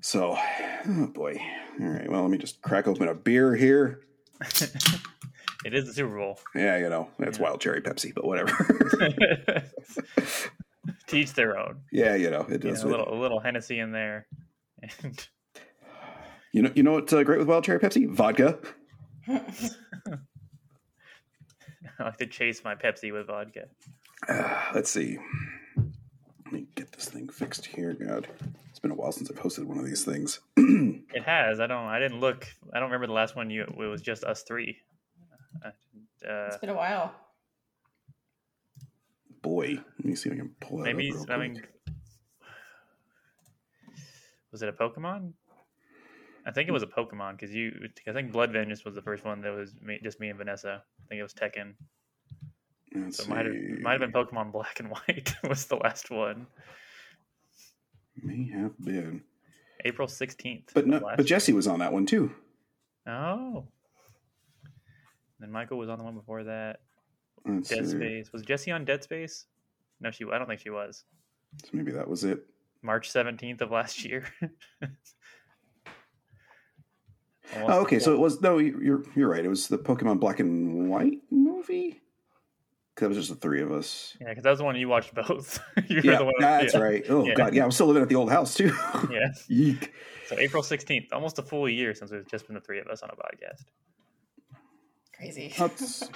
So, oh boy. All right. Well, let me just crack open a beer here. it is the Super Bowl. Yeah, you know, it's Yeah. wild cherry Pepsi, but whatever. Teach their own. yeah, you know, it You does. know, a little a little Hennessy in there. And You know, you know what's uh, great with wild cherry Pepsi? Vodka. I like to chase my Pepsi with vodka. Uh, let's see. Let me get this thing fixed here. God, it's been a while since I've hosted one of these things. It has. I don't. I didn't look. I don't remember the last one. You. It was just us three. Uh, It's been a while. Boy, let me see if I can pull that maybe. up real I mean, was it a Pokemon? I think it was a Pokemon because you. I think Blood Vengeance was the first one that was me, just me and Vanessa. I think it was Tekken. Let's So it might have might have been Pokemon Black and White was the last one. May have been, April sixteenth. but no, but Jesse was on that one too. Oh. Then Michael was on the one before that. Let's Dead see. Space. Was Jesse on Dead Space? No, she. I don't think she was. So maybe that was it. March seventeenth of last year. Oh, okay, so it was no. You're you're right. It was the Pokemon Black and White movie. 'Cause That was just the three of us. yeah, because that was the one you watched both. you were Yeah, the one, that's yeah. right. Oh Yeah. god, yeah, I was still living at the old house too. Yeah. Yeek. So April sixteenth, almost a full year since it's just been the three of us on a podcast. Crazy. That's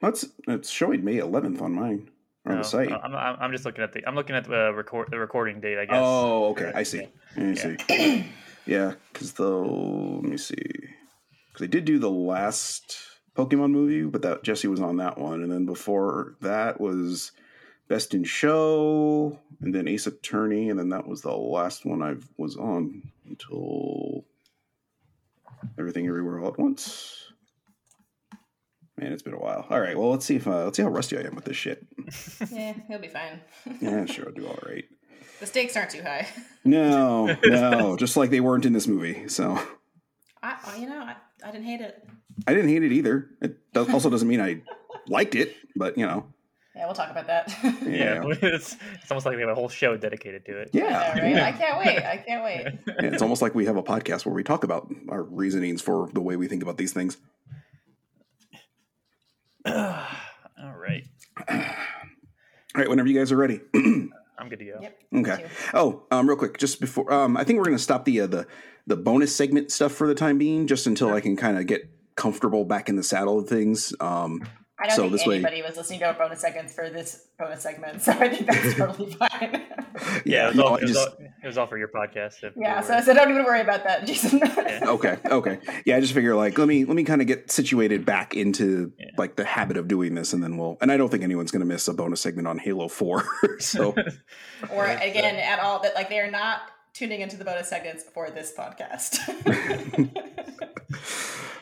that's it's showing May 11th on mine on No, the site. I'm, I'm, I'm just looking at the. I'm looking at the uh, record the recording date. I guess. Oh, okay. I see. Let me Yeah. see. Yeah, because the let me see, because they did do the last Pokemon movie, but that Jesse was on that one, and then before that was Best in Show, and then Ace Attorney, and then that was the last one I was on until Everything Everywhere All at Once. Man, it's been a while. All right, well let's see if uh, let's see how rusty I am with this shit. yeah, he'll be fine. Yeah, sure, I'll do all right. The stakes aren't too high. No, no, just like they weren't in this movie. So I, I- you know, I, I didn't hate it. I didn't hate it either. It also doesn't mean I liked it, but you know, Yeah, we'll talk about that. Yeah, yeah, it's, it's almost like we have a whole show dedicated to it. yeah. I know, right? I can't wait. I can't wait. Yeah, It's almost like we have a podcast where we talk about our reasonings for the way we think about these things. All right, All right, whenever you guys are ready. I'm good to go. Yep. Okay. Oh, um, real quick, just before, um, I think we're going to stop the uh, the the bonus segment stuff for the time being, just until I can kind of get comfortable back in the saddle of things. Um, I don't So think this way- anybody was listening to our bonus segments for this bonus segment, so I think that's totally fine. Yeah, it was, no, all, I it, was just- all, it was all for your podcast. if yeah, so, were- so don't even worry about that, Jason. okay okay yeah i just figure like let me let me kind of get situated back into Yeah. like the habit of doing this and then we'll and i don't think anyone's going to miss a bonus segment on halo 4 so or again, at all, that like they are not tuning into the bonus segments for this podcast.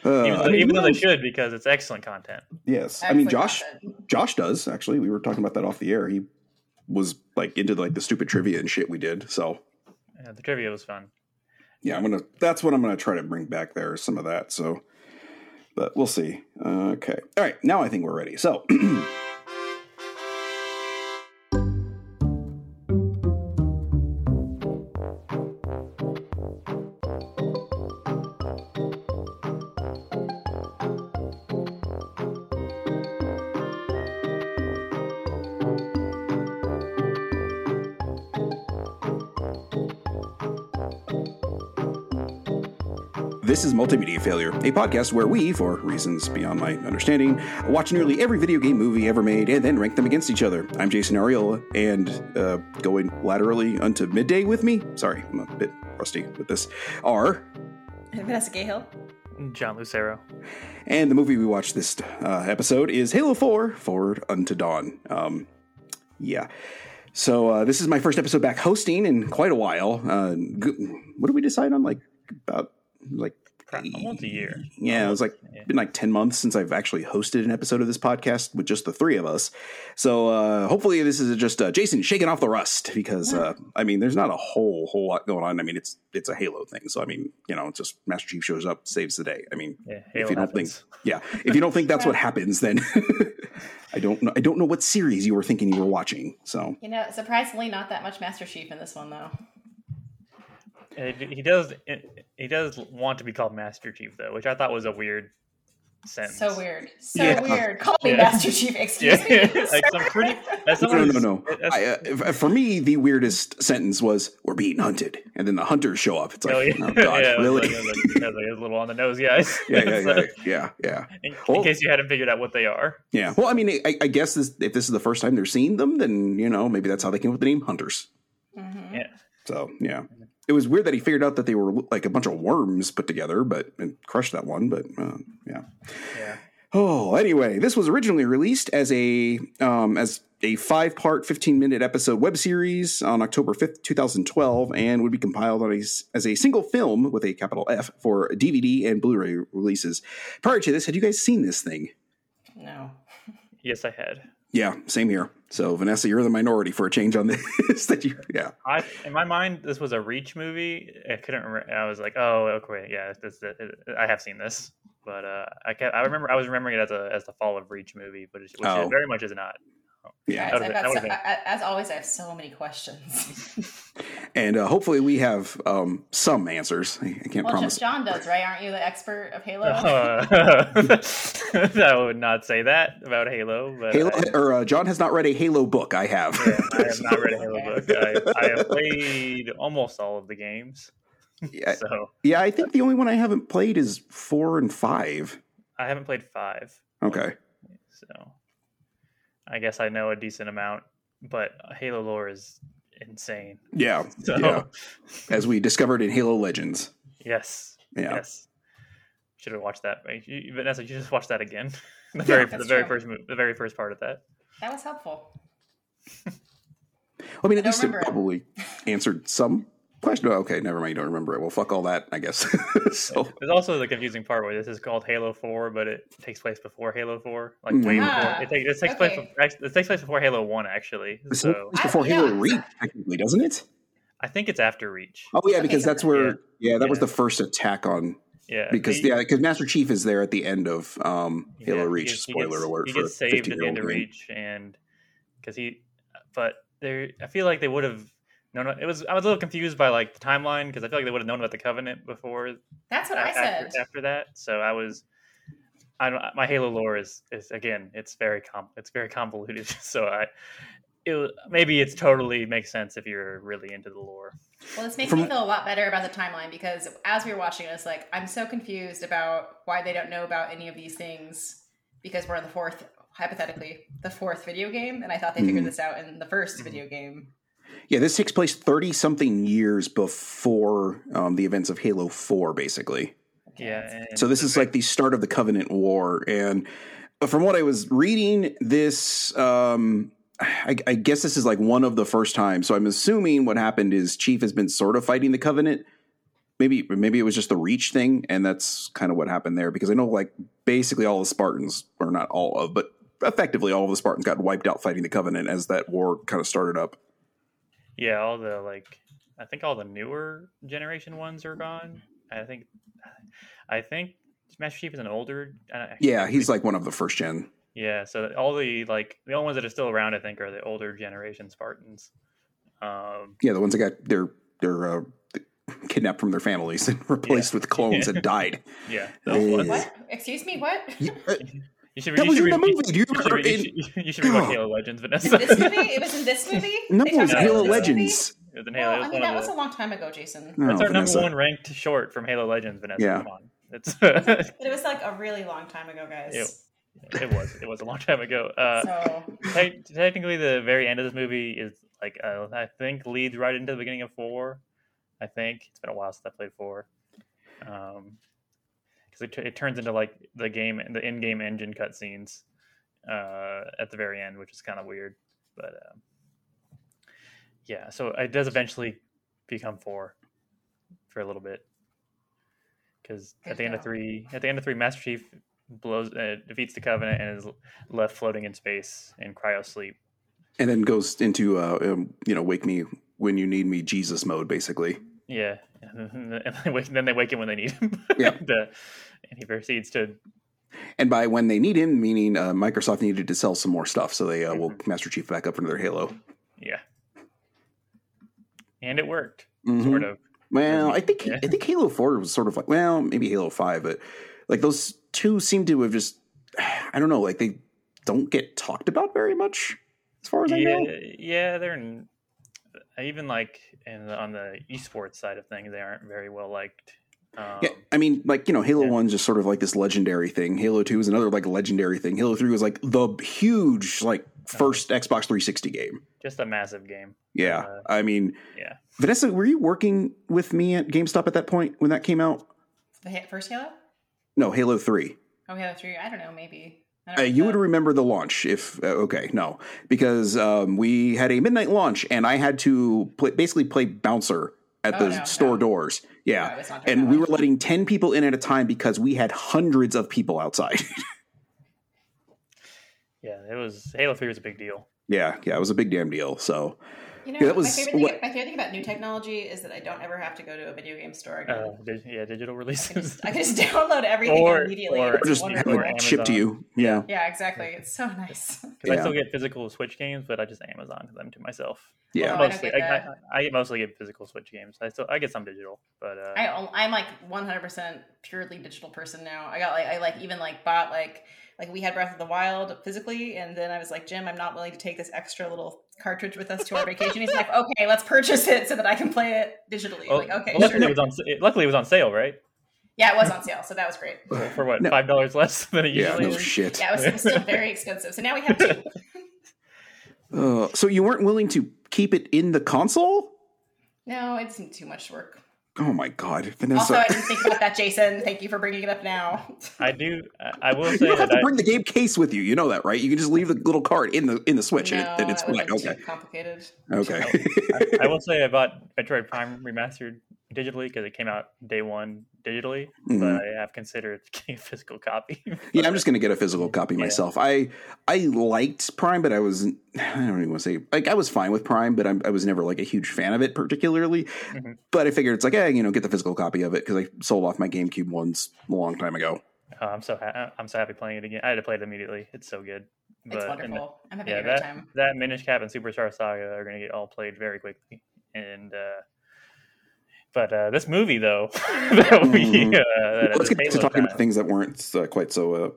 Uh, even, though, I mean, even though they should, because it's excellent content. yes. I mean josh content. josh does actually. We were talking about that off the air. He was like into like the stupid trivia and shit we did so. Yeah, the trivia was fun. yeah i'm gonna that's what i'm gonna try to bring back there some of that so. But we'll see. Okay. All right now i think we're ready. So This is Multimedia Failure, a podcast where we, for reasons beyond my understanding, watch nearly every video game movie ever made and then rank them against each other. I'm Jason Arriola, and uh, going laterally unto midday with me, sorry, I'm a bit rusty with this, are, Vanessa Cahill. John Lucero. and the movie we watched this uh, episode is Halo 4 Forward Unto Dawn. Um, yeah. So uh, this is my first episode back hosting in quite a while. Uh, what did we decide on? Like about like Almost a year. Yeah, it was like Yeah. been like ten months since I've actually hosted an episode of this podcast with just the three of us. So uh, hopefully this is just uh, Jason shaking off the rust because uh, I mean there's not a whole whole lot going on. I mean it's it's a Halo thing, so I mean you know it's just Master Chief shows up saves the day. I mean Yeah, if you don't happens. think yeah if you don't think that's what happens then I don't know I don't know what series you were thinking you were watching. So You know, surprisingly, not that much Master Chief in this one, though. And He he does. He does want to be called Master Chief, though, which I thought was a weird sentence. So weird. So Yeah. weird. Call me Yeah. Master Chief. Excuse Yeah, me. like some pretty. As No, no, no, no. I, uh, for me, the weirdest sentence was "We're being hunted," and then the hunters show up. It's like, oh, yeah, oh, God, yeah, really? It was like, it was like, it was a little on the nose, guys. yeah, yeah, So, yeah, yeah, yeah. in, in case you hadn't figured out what they are. Yeah. Well, I mean, I, I guess this, if this is the first time they're seeing them, then you know maybe that's how they came up with the name Hunters. Mhm. Yeah. So yeah, it was weird that he figured out that they were like a bunch of worms put together, but and crushed that one. But uh, yeah. Yeah. Oh, anyway, this was originally released as a um, as a five part, fifteen minute episode web series on October fifth, two thousand twelve, and would be compiled on a, s- as a single film with a capital F for DVD and Blu ray releases. Prior to this, had you guys seen this thing? No. Yes, I had. Yeah, same here. So Vanessa, you're the minority for a change on this. that you, yeah, I in my mind, this was a Reach movie. I couldn't. Remember, I was like, oh, okay, yeah, this, this, I have seen this, but uh, I kept, I remember I was remembering it as a as the Fall of Reach movie, but it, which Oh. it very much is not. Yeah. Guys, I've been- got so, I- I- as always, I have so many questions. And uh, hopefully we have um, some answers. I, I can't well, promise. John does, right? Aren't you the expert of Halo? Uh, I would not say that about Halo, but Halo, I, or uh, John has not read a Halo book. I have. yeah, I have not read a Halo book. I, I have played almost all of the games, yeah, so yeah, I think the only one I haven't played is four and five. I haven't played five. Okay. So I guess I know a decent amount, but Halo lore is insane. Yeah. So Yeah. As we discovered in Halo Legends. yes, Yeah. yes, should have watched that. You- Vanessa, you just watched that again. the very, the that's very first, mo- the very first part of that. That was helpful. I mean, at I least it it. probably answered some question. Oh, okay, never mind. You don't remember it. Well, fuck all that, I guess. so, There's also the confusing part where this is called Halo Four, but it takes place before Halo Four, like Mhm. way Ah, before. It, take, it takes place. okay. Before, it takes place before Halo One, actually. this So is before I- Halo yeah. Reach, technically, doesn't it? I think it's after Reach. Oh, yeah, because so- that's where, yeah, that was the first attack on, Yeah, because, the- yeah, because Master Chief is there at the end of um, Halo Yeah, Reach. gets- he Spoiler gets- alert He for gets a saved at the 15-year-old end of. Reach, and because he, but there, I feel like they would have known. It was I was a little confused by like the timeline because I feel like they would have known about the Covenant before. That's what I said. after that. So I was. I don't. My Halo lore is is again. It's very com. It's very convoluted. So I. It, maybe it's totally makes sense if you're really into the lore. Well, this makes From- me feel a lot better about the timeline because as we were watching it, it's like I'm so confused about why they don't know about any of these things because we're in the fourth, hypothetically, the fourth video game, and I thought they figured Mhm. this out in the 1st Mhm. video game. Yeah, this takes place 30 something years before um, the events of Halo 4, basically. Yeah. So this is like the start of the Covenant War, and from what I was reading, this um, I, I guess this is like one of the first times. So I'm assuming what happened is Chief has been sort of fighting the Covenant. Maybe maybe it was just the Reach thing, and that's kind of what happened there. Because I know like basically all the Spartans, or not all of, but effectively all of the Spartans got wiped out fighting the Covenant as that war kind of started up. Yeah, all the like I think all the newer generation ones are gone. I think I think Master Chief is an older I Yeah, he's like one of the first gen. Yeah, so all the like the only ones that are still around I think are the older generation Spartans. Um Yeah, the ones that got their their uh, kidnapped from their families and replaced with clones and died. yeah, those What? Excuse me, what? You- should That you was should in the movie. Do you You should, remember? re- you should, you should rewatch. Halo Legends, Vanessa. this movie? It was in this movie? no, They it was talked Halo it in this movie? Legends. It was in Halo. Well, I mean, that was a long time ago, Jason. No, That's our Vanessa. number one ranked short from Halo Legends, Vanessa. Yeah. Come on. It's But it was like a really long time ago, guys. Ew. it was it was a long time ago. Uh, So, te- technically, the very end of this movie is like uh, I think leads right into the beginning of four. I think it's been a while since I played four, because it, t- it turns into like the game, the in-game engine cutscenes uh, at the very end, which is kind of weird. But um, yeah, so it does eventually become four for a little bit, because at the end of three, at the end of three, Master Chief blows uh, defeats the Covenant and is left floating in space in cryo sleep. and then goes into uh, um, you know, wake me when you need me, Jesus mode, basically. Yeah, and then they wake, then they wake him when they need him. Yeah. and, and he proceeds to And by when they need him, meaning uh, Microsoft needed to sell some more stuff, so they uh, Mm-hmm. woke Master Chief back up into their Halo. yeah, and it worked Mhm. sort of. Well, I think Yeah. I think Halo Four was sort of like well, maybe Halo Five, but like those two seem to have just I don't know, like they don't get talked about very much as far as I know. yeah, they're in, even like in the, on the esports side of things, they aren't very well liked. Um, Yeah, I mean, like you know, Halo Yeah. One's just sort of like this legendary thing. Halo Two is another like legendary thing. Halo Three was like the huge like Uh-huh. first Xbox 360 game. just a massive game. Yeah, Uh, I mean, Yeah, Vanessa, were you working with me at GameStop at that point when that came out? The first Halo? No, Halo Three. Oh, Halo 3. I don't know, maybe. Uh, you would remember the launch if uh, okay no because um, we had a midnight launch and I had to play, basically play bouncer at Oh, the no, store no. doors. Yeah, No, it's not during and we were letting ten people in at a time because we had hundreds of people outside. yeah, it was Halo Three was a big deal. yeah, yeah, it was a big damn deal. So You know, Yeah, that my, was favorite thing, what- my favorite thing about new technology is that I don't ever have to go to a video game store again. Uh, yeah, digital I, can releases. just, I can just download everything Or- immediately. or It's just have have wonderful. or it shipped to you. Yeah, Yeah, exactly. It's so nice. Because Yeah. I still get physical Switch games, but I just Amazon them to myself. yeah. Oh, I mostly, get I, that. I, I mostly get physical Switch games. I still I get some digital, but uh, I, I'm like 100% purely digital person now. I got like I like even like bought like like we had Breath of the Wild physically, and then I was like, Jim, I'm not willing to take this extra little cartridge with us to our vacation. He's like, okay, let's purchase it so that I can play it digitally. well, like, okay, well, luckily sure. it was on. it- Luckily, it was on sale, right? Yeah, it was on sale, so that was great. For, for what No. five dollars less than it Yeah, usually no is. shit. Yeah, it was, it was still very expensive. So now we have two. Uh, so you weren't willing to keep it in the console? No, it seemed too much work. Oh my god, Also, Vanessa! I didn't think about that, Jason. Thank you for bringing it up now. I do. I, I will you say don't have that to I, bring the game case with you. You know that, right? You can just leave the little card in the in the Switch, no, and, it, and it's that was fine. like Okay, too complicated. okay. I, I will say I bought Metroid Prime remastered digitally because it came out day one digitally, Mhm. but I have considered getting a physical copy. Yeah, I'm just gonna get a physical copy Yeah. myself. I I liked Prime, but I was I don't even want to say like I was fine with Prime, but I'm, I was never like a huge fan of it particularly. Mhm. But I figured it's like, hey, you know, get the physical copy of it because I sold off my GameCube ones a long time ago. Oh, I'm so ha- I'm so happy playing it again. I had to play it immediately. It's so good. It's But- wonderful. I'm having yeah, a great that time. that Minish Cap and Superstar Saga are going to get all played very quickly. And uh, but uh, this movie though, that we Mhm. uh, that Let's is get to talking time. about things that weren't uh, quite so uh,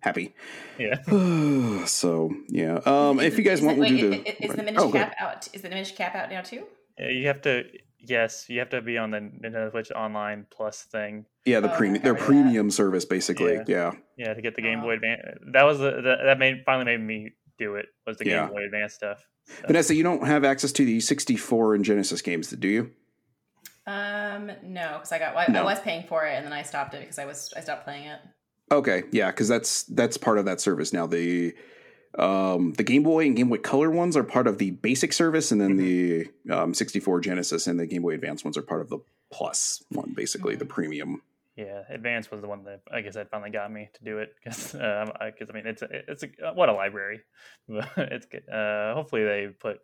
happy. Yeah, so yeah, um, if you guys Is want, it- we'll do the. i- Is the Minish oh, Cap out? Is the Minish Cap out now too? Yeah, you have to. Yes, you have to be on the Nintendo Switch Online Plus thing. Yeah, the Oh, premium, their yeah. premium service, basically. Yeah. Yeah, Yeah, to get the Game Oh. Boy Advance. That was the, the that made finally made me do it. Was the Yeah. Game Boy Advance stuff. So, Vanessa, you don't have access to the 64 and Genesis games, do you? Um, no, because I got I, No. I was paying for it and then I stopped it because I was I stopped playing it. Okay, yeah, because that's that's part of that service now. The um, the Game Boy and Game Boy Color ones are part of the basic service, and then the um, 64 Genesis and the Game Boy Advance ones are part of the Plus one, basically the premium. yeah, Advance was the one that I guess that finally got me to do it because uh, I, 'cause, I mean it's a, it's a what a library. But it's good. Uh, hopefully they put.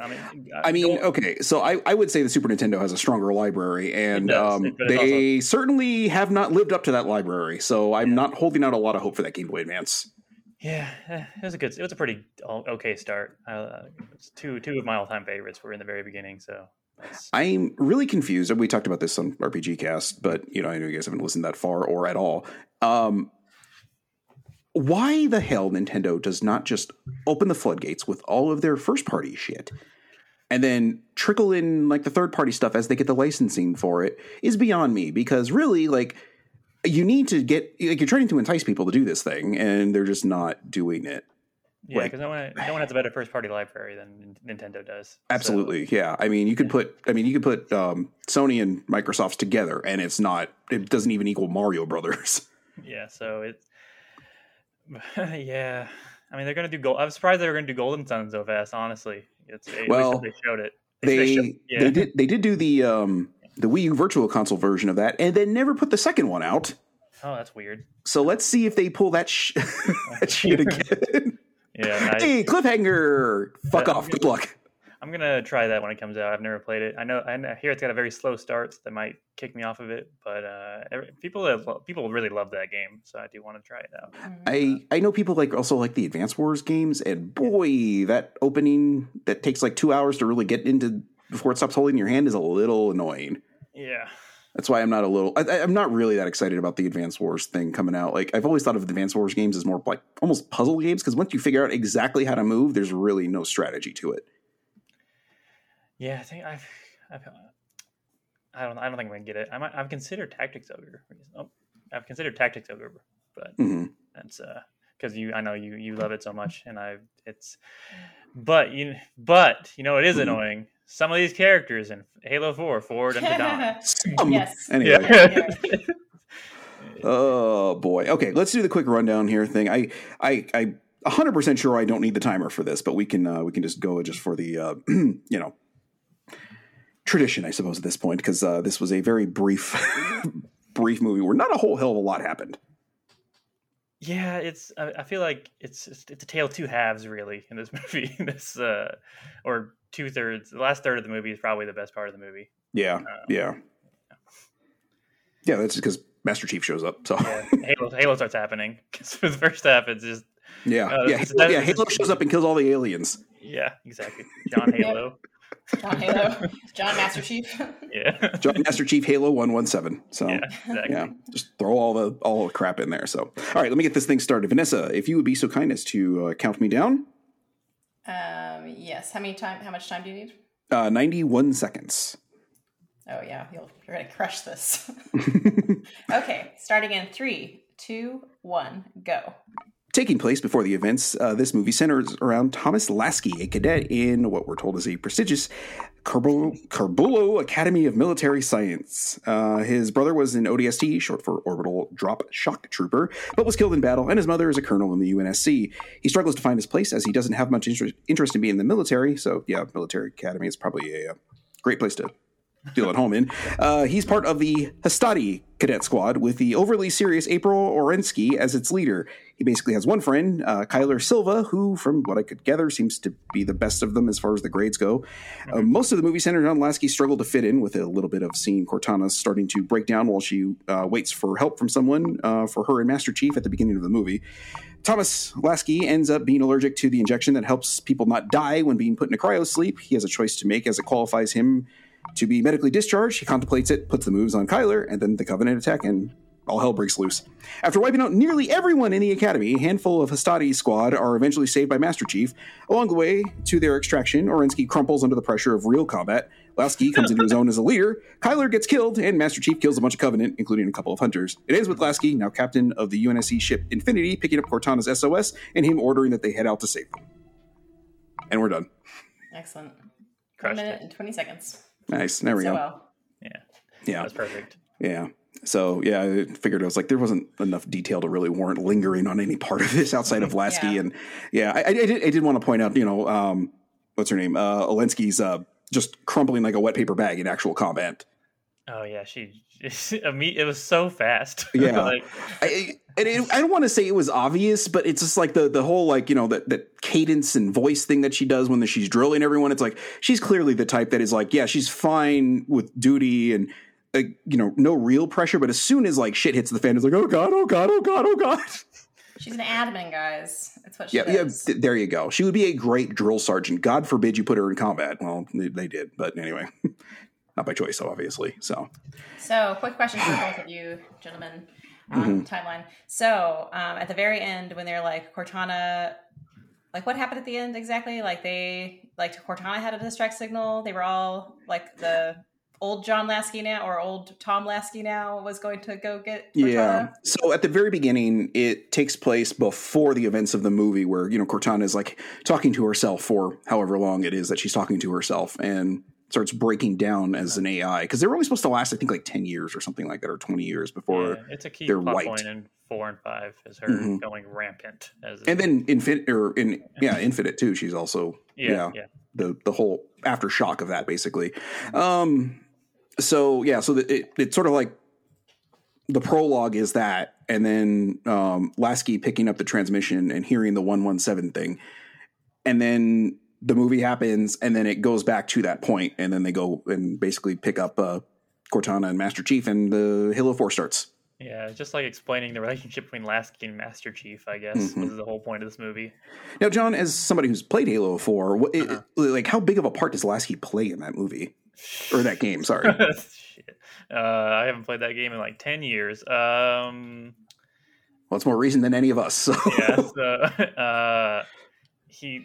I mean, I mean, okay, so I, I would say the Super Nintendo has a stronger library, and does, um, it- but it's they certainly have not lived up to that library. So I'm Yeah. not holding out a lot of hope for that Game Boy Advance. Yeah, eh, it was a good. It was a pretty okay start. Uh, it's two two of my all time favorites were in the very beginning. So that's, I'm really confused. We talked about this on RPG Cast, but you know, I know you guys haven't listened that far or at all. Um, why the hell Nintendo does not just open the floodgates with all of their first party shit and then trickle in like the third party stuff as they get the licensing for it is beyond me because really like you need to get like you're trying to entice people to do this thing and they're just not doing it. yeah, like- because no one no one has a better first party library than Nintendo does. So, Absolutely, yeah. I mean, you could put, I mean, you could put um, Sony and Microsoft's together, and it's not, it doesn't even equal Mario Brothers. yeah, so it's yeah. I mean, they're gonna do gold. I'm surprised they were gonna do Golden Sun so fast. Honestly, it's least Well, they showed it. They showed- yeah. they did they did do the um, the Wii U Virtual Console version of that, and then never put the second one out. Oh, that's weird. So let's see if they pull that sh- that shit again. Yeah, I, hey, cliffhanger! Fuck off. Good luck. I'm gonna try that when it comes out. I've never played it. I know I hear it's got a very slow start so that might kick me off of it, but uh, every- people have, people really love that game, so I do want to try it out. I I know people like also like the Advance Wars games, and boy, that opening that takes like two hours to really get into before it stops holding your hand is a little annoying. Yeah. That's why I'm not a little. I, I'm not really that excited about the Advance Wars thing coming out. Like I've always thought of the Advance Wars games as more like almost puzzle games because once you figure out exactly how to move, there's really no strategy to it. Yeah, I think I've, I've I don't I don't think I'm gonna get it. I might, I've considered Tactics Ogre. Oh, I've considered Tactics Ogre, but hmm that's uh because you I know you you love it so much, and I it's but you but you know it is Mhm. annoying. Some of these characters in Halo Four, Forward Unto Dawn. Some. Yes. Anyway. Yeah. Oh boy. Okay, let's do the quick rundown here thing. I I I 100% sure I don't need the timer for this, but we can uh, we can just go just for the uh, you know tradition, I suppose at this point because uh, this was a very brief brief movie where not a whole hell of a lot happened. Yeah, it's. I, I feel like it's it's it's a tale of two halves, really, in this movie. this uh, or two thirds. The last third of the movie is probably the best part of the movie. Yeah. Yeah. Yeah, that's because Master Chief shows up. So Yeah, Halo Halo starts happening. 'Cause for the first half, it's just yeah, Uh, yeah, this- Halo, that- yeah. Halo shows up and kills all the aliens. yeah, exactly. John Halo. John Halo, John Master Chief. Yeah, John Master Chief Halo one one seven. So yeah, exactly. yeah, just throw all the all the crap in there. So all right, let me get this thing started. Vanessa, if you would be so kind as to uh, count me down, Um, yes. How many time? How much time do you need? uh, ninety one seconds. Oh yeah, you'll, you're gonna crush this. okay, starting in three, two, one, go. Taking place before the events, uh, this movie centers around Thomas Lasky, a cadet in what we're told is a prestigious Corbulo Academy of Military Science. Uh, his brother was an ODST, short for Orbital Drop Shock Trooper, but was killed in battle, and his mother is a colonel in the UNSC. He struggles to find his place as he doesn't have much interest, interest in being in the military, so yeah, military academy is probably a, uh great place to feel at home in. Uh, he's part of the Hastati cadet squad with the overly serious April Orenski as its leader. He basically has one friend, uh, Chyler Silva, who, from what I could gather, seems to be the best of them as far as the grades go. Uh, most of the movie centered on Lasky's struggle to fit in, with a little bit of seeing Cortana starting to break down while she uh, waits for help from someone uh, for her and Master Chief at the beginning of the movie. Thomas Lasky ends up being allergic to the injection that helps people not die when being put into cryo sleep. He has a choice to make as it qualifies him to be medically discharged. He contemplates it, puts the moves on Kyler, and then the Covenant attack, and all hell breaks loose. After wiping out nearly everyone in the Academy, a handful of Hastati squad are eventually saved by Master Chief. Along the way to their extraction, Orenski crumples under the pressure of real combat. Lasky comes into his own as a leader. Chyler gets killed, and Master Chief kills a bunch of Covenant, including a couple of hunters. It ends with Lasky, now captain of the UNSC ship Infinity, picking up Cortana's SOS and him ordering that they head out to save them. And we're done. Excellent. One minute it. and twenty seconds. Nice. There we so go. well. Yeah, Yeah. that's perfect. Yeah. So yeah, I figured it was like there wasn't enough detail to really warrant lingering on any part of this outside of Lasky, Yeah. and yeah, I, I, did, I did want to point out, you know, um, what's her name, uh, Olensky's uh, just crumbling like a wet paper bag in actual combat. Oh yeah, she. It was so fast. Yeah. like, I, and it, I don't want to say it was obvious, but it's just like the the whole like you know that that cadence and voice thing that she does when she's drilling everyone. It's like she's clearly the type that is like, yeah, she's fine with duty and. Uh, you know, no real pressure, but as soon as like shit hits the fan, it's like, oh god, oh god, oh god, oh god. She's an admin, guys. That's what she Yeah, yeah. th- there you go. She would be a great drill sergeant. God forbid you put her in combat. Well, they, did, but anyway, not by choice, so obviously. So, So, quick question for both of you, gentlemen, on Mm-hmm. timeline. So, um, at the very end, when they're like Cortana, like what happened at the end exactly? Like they, like Cortana had a distract signal. They were all like the old John Lasky now, or old Tom Lasky now was going to go get. Cortana. yeah. So at the very beginning, it takes place before the events of the movie, where you know Cortana is like talking to herself for however long it is that she's talking to herself, and starts breaking down as an AI because they're only supposed to last, I think, like ten years or something like that, or twenty years before. yeah, it's a key they're plot wiped. point in four and five is her Mhm. going rampant. As And then Infinite, or in yeah, Infinite too. She's also yeah, yeah. yeah, the the whole aftershock of that basically um so yeah so the, it, it's sort of like the prologue is that and then um lasky picking up the transmission and hearing the 117 thing and then the movie happens and then it goes back to that point and then they go and basically pick up uh cortana and master chief and the halo 4 starts Yeah, just like explaining the relationship between Lasky and Master Chief. I guess Mhm. was the whole point of this movie. Now, John, as somebody who's played Halo 4, what, Uh-huh. like how big of a part does Lasky play in that movie or that game? Sorry. Shit. Uh, I haven't played that game in like ten years. Um, Well, it's more recent than any of us. So. yeah, so, uh, he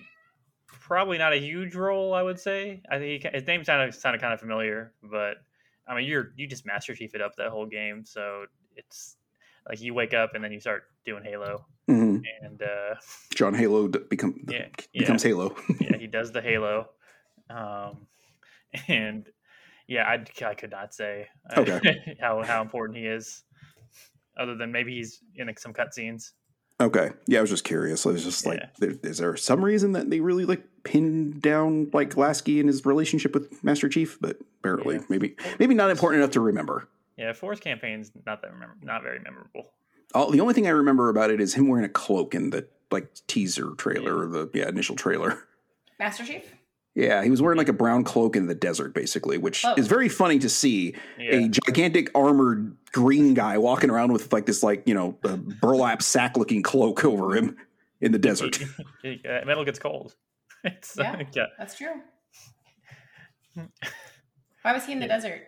probably not a huge role. I would say. I think he, his name sounded sounded kind of familiar, but I mean, you're you just Master Chief it up that whole game, so it's like you wake up and then you start doing Halo, Mhm. and uh, John Halo become Yeah, becomes Halo. yeah, he does the Halo, um, and yeah, I, I could not say uh, Okay. how how important he is, other than maybe he's in like, some cutscenes. Okay. Yeah, I was just curious. I was just like, Yeah. there, is there some reason that they really like pinned down like Lasky and his relationship with Master Chief? But apparently, Yeah. maybe maybe not important enough to remember. Yeah, Force campaign's not that remember, not very memorable. All, the only thing I remember about it is him wearing a cloak in the like teaser trailer or the yeah initial trailer. Master Chief. Yeah, he was wearing like a brown cloak in the desert, basically, which Oh. is very funny to see Yeah, a gigantic armored green guy walking around with like this like you know a burlap sack looking cloak over him in the desert. He- uh, metal gets cold. It's, Yeah. yeah. That's true. Why was he in the desert?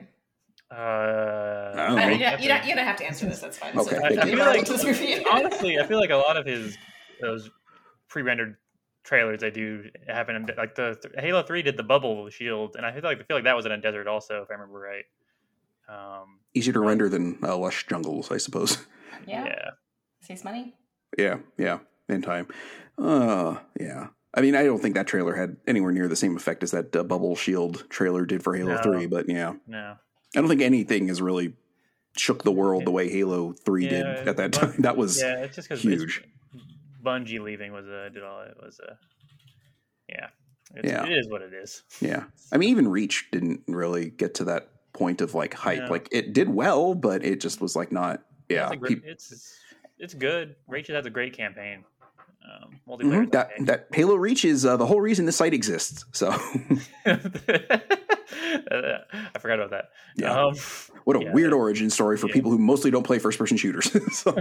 Uh, don't I, you, don't, you, don't, you don't have to answer this. That's fine. Okay, So, thank I feel like honestly, I feel like a lot of his those pre-rendered trailers they do happen in like the Halo Three did the bubble shield, and I feel like I feel like that was in a desert also, if I remember right. Um, Easier to render than uh, lush jungles, I suppose. yeah. yeah, Saves money. Yeah, yeah, in time. Uh, yeah. I mean, I don't think that trailer had anywhere near the same effect as that uh, Bubble Shield trailer did for Halo No. 3, but yeah. no, I don't think anything has really shook the world the way Halo 3 Yeah, did at that time. That was yeah, it's just because huge. Bungie leaving was a did all it was a yeah, it's, Yeah. it is what it is. yeah. I mean, even Reach didn't really get to that point of like hype. No. Like it did well, but it just was like not yeah. it's, great, it's it's good. Reach has a great campaign, um, multiplayer Mhm, that that Halo Reach is uh, the whole reason this site exists. So I forgot about that. Yeah. Um, what a Yeah. weird origin story for Yeah. people who mostly don't play first person shooters. so,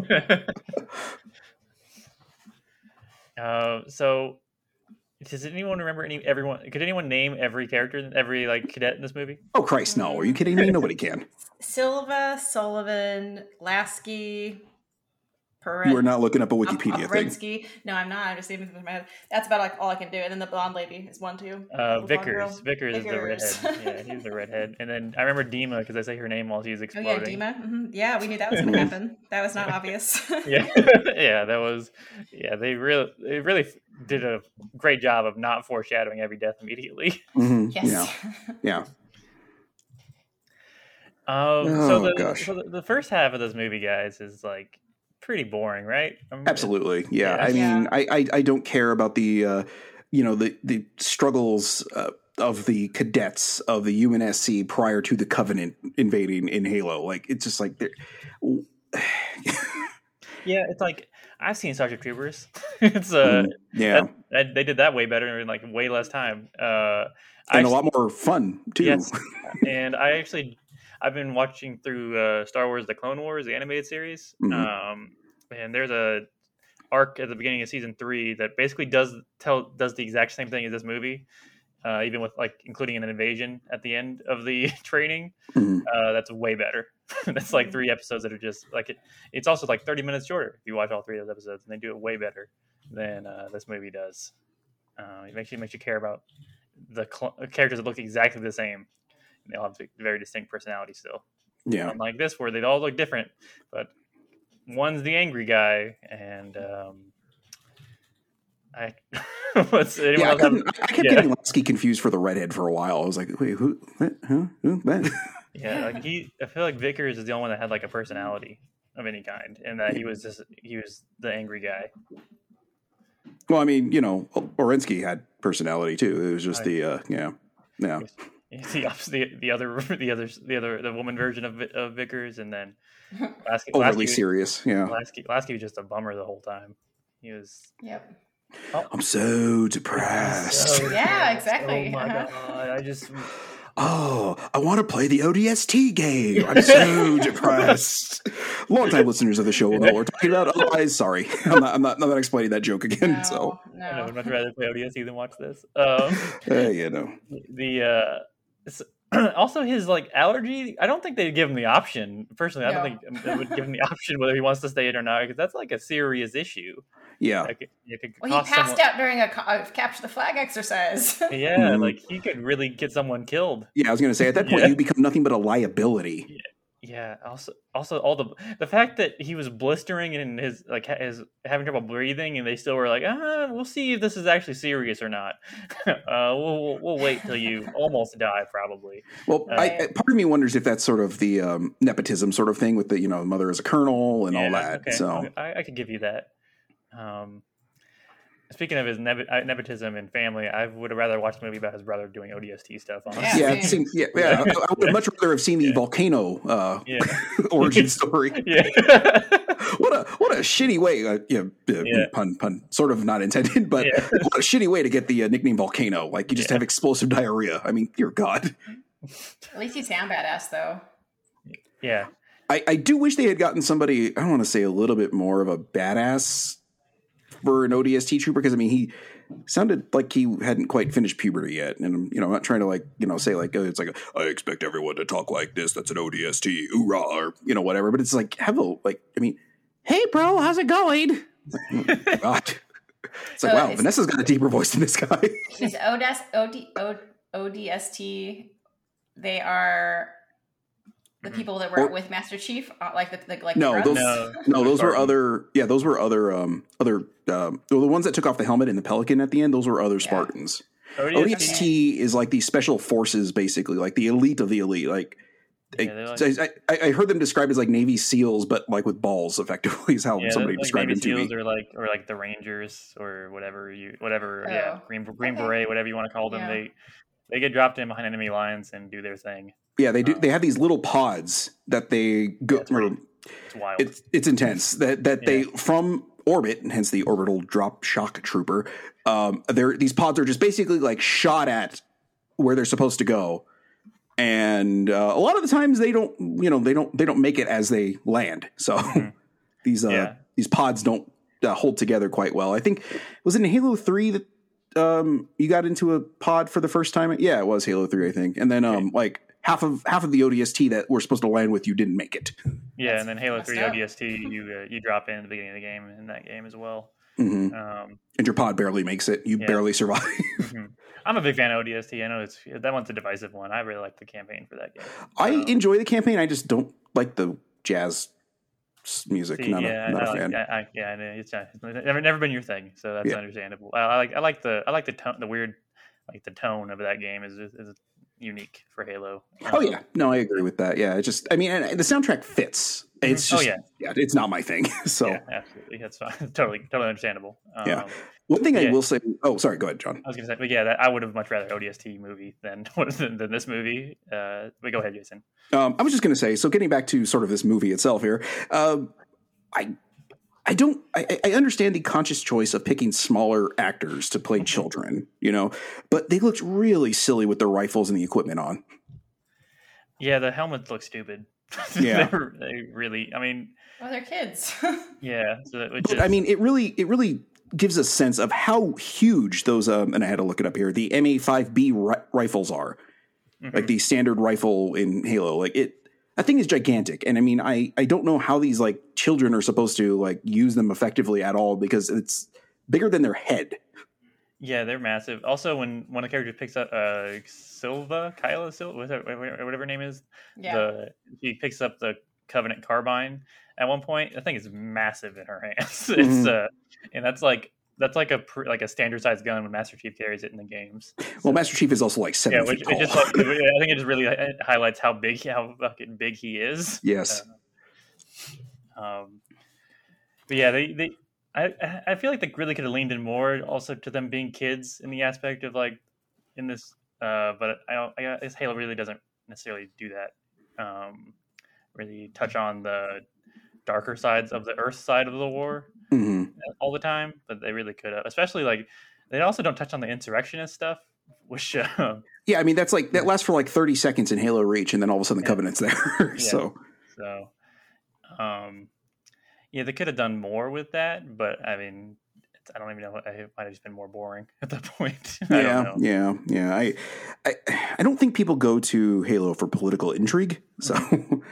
uh, so, does anyone remember any everyone? Could anyone name every character, every like cadet in this movie? oh Christ, no! Are you kidding me? Nobody can. Silva, Sullivan, Lasky, Perrin. You are not looking up a Wikipedia thing. Oprensky. No, I'm not. I'm just even from my head. That's about like all I can do. And then the blonde lady is one too. Uh, Little blonde girl. Vickers. Vickers is the Vickers. redhead. Yeah, he's the redhead. And then I remember Dima because I say her name while she's exploding. Oh exploding. yeah, Dima. hmm Yeah, we knew that was going to happen. That was not obvious. yeah, yeah, that was. Yeah, they really, they really did a great job of not foreshadowing every death immediately. Mhm, yes. Yeah, yeah. Um, Oh, so the, gosh. so the the first half of this movie, guys, is like pretty boring, right? I'm- Absolutely. Yeah. Yeah. I Yeah. mean, I, I I don't care about the uh, you know the the struggles uh, of the cadets of the UNSC prior to the Covenant invading in Halo. Like it's just like they're. Yeah, it's like I've seen Starship Troopers. it's uh, Mm, yeah, that, that- they did that way better in like way less time. Uh, and I a lot more fun too. Yes. and I actually I've been watching through uh, Star Wars: The Clone Wars, the animated series. Mhm. Um, and there's a arc at the beginning of season three that basically does tell does the exact same thing as this movie, uh, even with like including an invasion at the end of the training. Mhm. Uh, that's way better. that's like three episodes that are just like it. It's also like 30 minutes shorter if you watch all three of those episodes, and they do it way better than uh, this movie does. Uh, it makes you makes you care about the cl- characters that look exactly the same. And they all have very distinct personalities still. Yeah. Unlike this, where they all look different, but one's the angry guy, and um, I. what's anyone Yeah, I, have- I kept yeah. getting Lasky confused for the redhead for a while. I was like, wait, who? What? Huh? Who? Yeah, like he, I feel like Vickers is the only one that had like a personality of any kind, and that he was just he was the angry guy. well, I mean, you know, Orenski had personality too. It was just Right. the uh, yeah, yeah. The, opposite, the the other the other the other the woman version of of Vickers, and then Lasky, Overly Lasky, serious. Yeah. Lasky, Lasky was just a bummer the whole time. He was Yep. I'm so depressed. so Yeah, depressed. exactly. Oh my Uh-huh. god! I just Oh, I want to play the ODST game. I'm so depressed. Longtime listeners of the show will know what we're talking about. Otherwise, sorry, I'm not. I'm not, I'm not explaining that joke again. No, So, I no. I'd much rather play ODST than watch this. Um, uh, you know, the uh, s- also his like allergy. I don't think they'd give him the option. Personally, I don't No. think they would give him the option whether he wants to stay in or not because that's like a serious issue. yeah. Like, it could Well, he passed someone- out during a, a capture the flag exercise. Yeah, Mhm. like he could really get someone killed. Yeah, I was going to say at that point Yeah. you become nothing but a liability. Yeah. Also, also all the the fact that he was blistering and his like his having trouble breathing, and they still were like, ah, we'll see if this is actually serious or not. uh, we'll, we'll we'll wait till you almost die, probably. Well, I, I- part of me wonders if that's sort of the um, nepotism sort of thing with the you know mother as a colonel and all that. okay, So I, I could give you that. Um, speaking of his nep- uh, nepotism and family, I would have rather watched a movie about his brother doing ODST stuff. Honestly. Yeah, yeah, seems, yeah, yeah. I, I would much rather have seen the Yeah. volcano uh, Yeah. origin story. Yeah. what a what a shitty way. Uh, yeah, uh, Yeah. pun pun sort of not intended, but Yeah. what a shitty way to get the uh, nickname volcano. Like you just Yeah. have explosive diarrhea. I mean, dear God. At least you sound badass, though. yeah. I, I do wish they had gotten somebody. I don't want to say a little bit more of a badass for an ODST trooper because I mean he sounded like he hadn't quite finished puberty yet, and you know I'm not trying to like you know say like oh, it's like I expect everyone to talk like this. That's an ODST, hoorah, or you know whatever. But it's like have a like I mean, hey bro, how's it going? Like, God. It's like So wow, Vanessa's got a deeper voice than this guy. Is ODS, OD, O- ODST, they are the Mhm. people that were Or- with Master Chief? Uh, like the, the like No, the those- No. No, those were other. Yeah, those were other. Um, other. Um, well, the ones that took off the helmet in the Pelican at the end. Those were other Spartans. ODST. ODST is like the special forces, basically, like the elite of the elite. Like, Yeah, they're like- I, I, I heard them described as like Navy SEAls, but like with balls. Effectively, is how Yeah, somebody like described Navy them to SEAls me. or like or like the Rangers or whatever you whatever yeah Oh, green green okay. beret whatever you want to call them Yeah. they they get dropped in behind enemy lines and do their thing. Yeah, they do. um, They have these little pods that they go. Yeah, it's pretty- or- It's wild. it's it's intense that that they from orbit, and hence the orbital drop shock trooper. Um, they're these pods are just basically like shot at where they're supposed to go, and uh, a lot of the times they don't, you know, they don't they don't make it as they land. So these uh, Yeah. these pods don't uh, hold together quite well. I think was it in Halo Three that um, you got into a pod for the first time. Yeah, it was Halo Three, I think, and then um, like. Half of half of the ODST that we're supposed to land with you didn't make it. yeah, that's and then Halo Three up. ODST you uh, you drop in at the beginning of the game in that game as well. hmm Um, and your pod barely makes it. You Yeah. barely survive. mhm. I'm a big fan of ODST. I know it's that one's a divisive one. I really like the campaign for that game. I Um, enjoy the campaign. I just don't like the jazz music. See, not yeah, a, not I a like- fan. I, I, yeah, know, it's, uh, it's never never been your thing, so that's Yeah. understandable. I, I like I like the I like the tone, the weird, like the tone of that game is is unique for Halo. oh Um, yeah, no, I agree with that. Yeah, it just, I mean, and the soundtrack fits. It's Oh, just, yeah. yeah. it's not my thing. so yeah, absolutely, that's fine. totally totally understandable. Um, Yeah. one thing I will say. Oh, sorry. Go ahead, John. I was gonna say, but yeah, that, I would have much rather ODST movie than than, than this movie. Uh, but go ahead, Jason. Um, I was just going to say. So getting back to sort of this movie itself here, um, I. I don't. I, I understand the conscious choice of picking smaller actors to Mm-hmm. play children, you know, but they looked really silly with their rifles and the equipment on. Yeah, the helmets look stupid. Yeah. They're- really. I mean, Oh, they're kids. yeah. So it was But just, I mean, it really, it really gives a sense of how huge those. Um, and I had to look it up here. The MA5B rifles are mhm. like the standard rifle in Halo. Like it, that thing is gigantic. And I mean, I I don't know how these like children are supposed to like use them effectively at all because it's bigger than their head. Yeah, they're massive. Also, when one of the characters picks up uh, Silva, Kyla Silva, whatever her name is, yeah. the she picks up the Covenant carbine at one point. The thing is massive in her hands. it's uh, and that's like that's like a like a standard size gun when Master Chief carries it in the games. Well, Master Chief is also like seven Yeah, feet which it just like, I think it just really highlights how big how fucking big he is. yes. Um, but yeah, they they I I- I feel like they really could have leaned in more also to them being kids in the aspect of like in this. Uh, but I don't. I guess Halo really doesn't necessarily do that. Um, really touch on the darker sides of the Earth side of the war hmm all the time, but they really could have. Especially like they also don't touch on the insurrectionist stuff which um, Yeah, I mean that's like that lasts for like thirty seconds in Halo Reach, and then all of a sudden the Yeah. Covenant's there. Yeah. so so um, yeah, they could have done more with that, but I mean, I don't even know. It might have just been more boring at that point. I yeah, don't know. yeah, yeah. I, I I don't think people go to Halo for political intrigue. So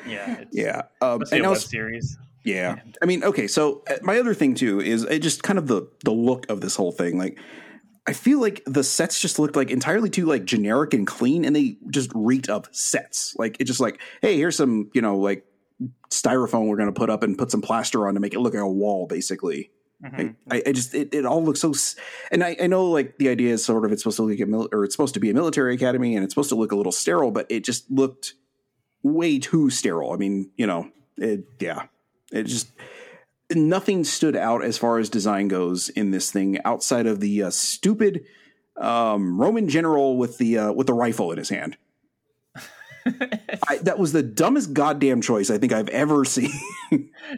Yeah, it's, yeah, um, and a now series. Yeah. I mean, okay, so uh, my other thing too is it just kind of the the look of this whole thing. Like I feel like the sets just looked like entirely too like generic and clean and they just reeked of sets. Like it just like, hey, here's some, you know, like styrofoam we're going to put up and put some plaster on to make it look like a wall basically. Mhm. I, I just it, it all looks so and I, I know like the idea is sort of it's supposed to look a mil- or it's supposed to be a military academy and it's supposed to look a little sterile but it just looked way too sterile i mean you know it yeah it just nothing stood out as far as design goes in this thing outside of the uh, stupid um, roman general with the uh, with the rifle in his hand I, that was the dumbest goddamn choice i think i've ever seen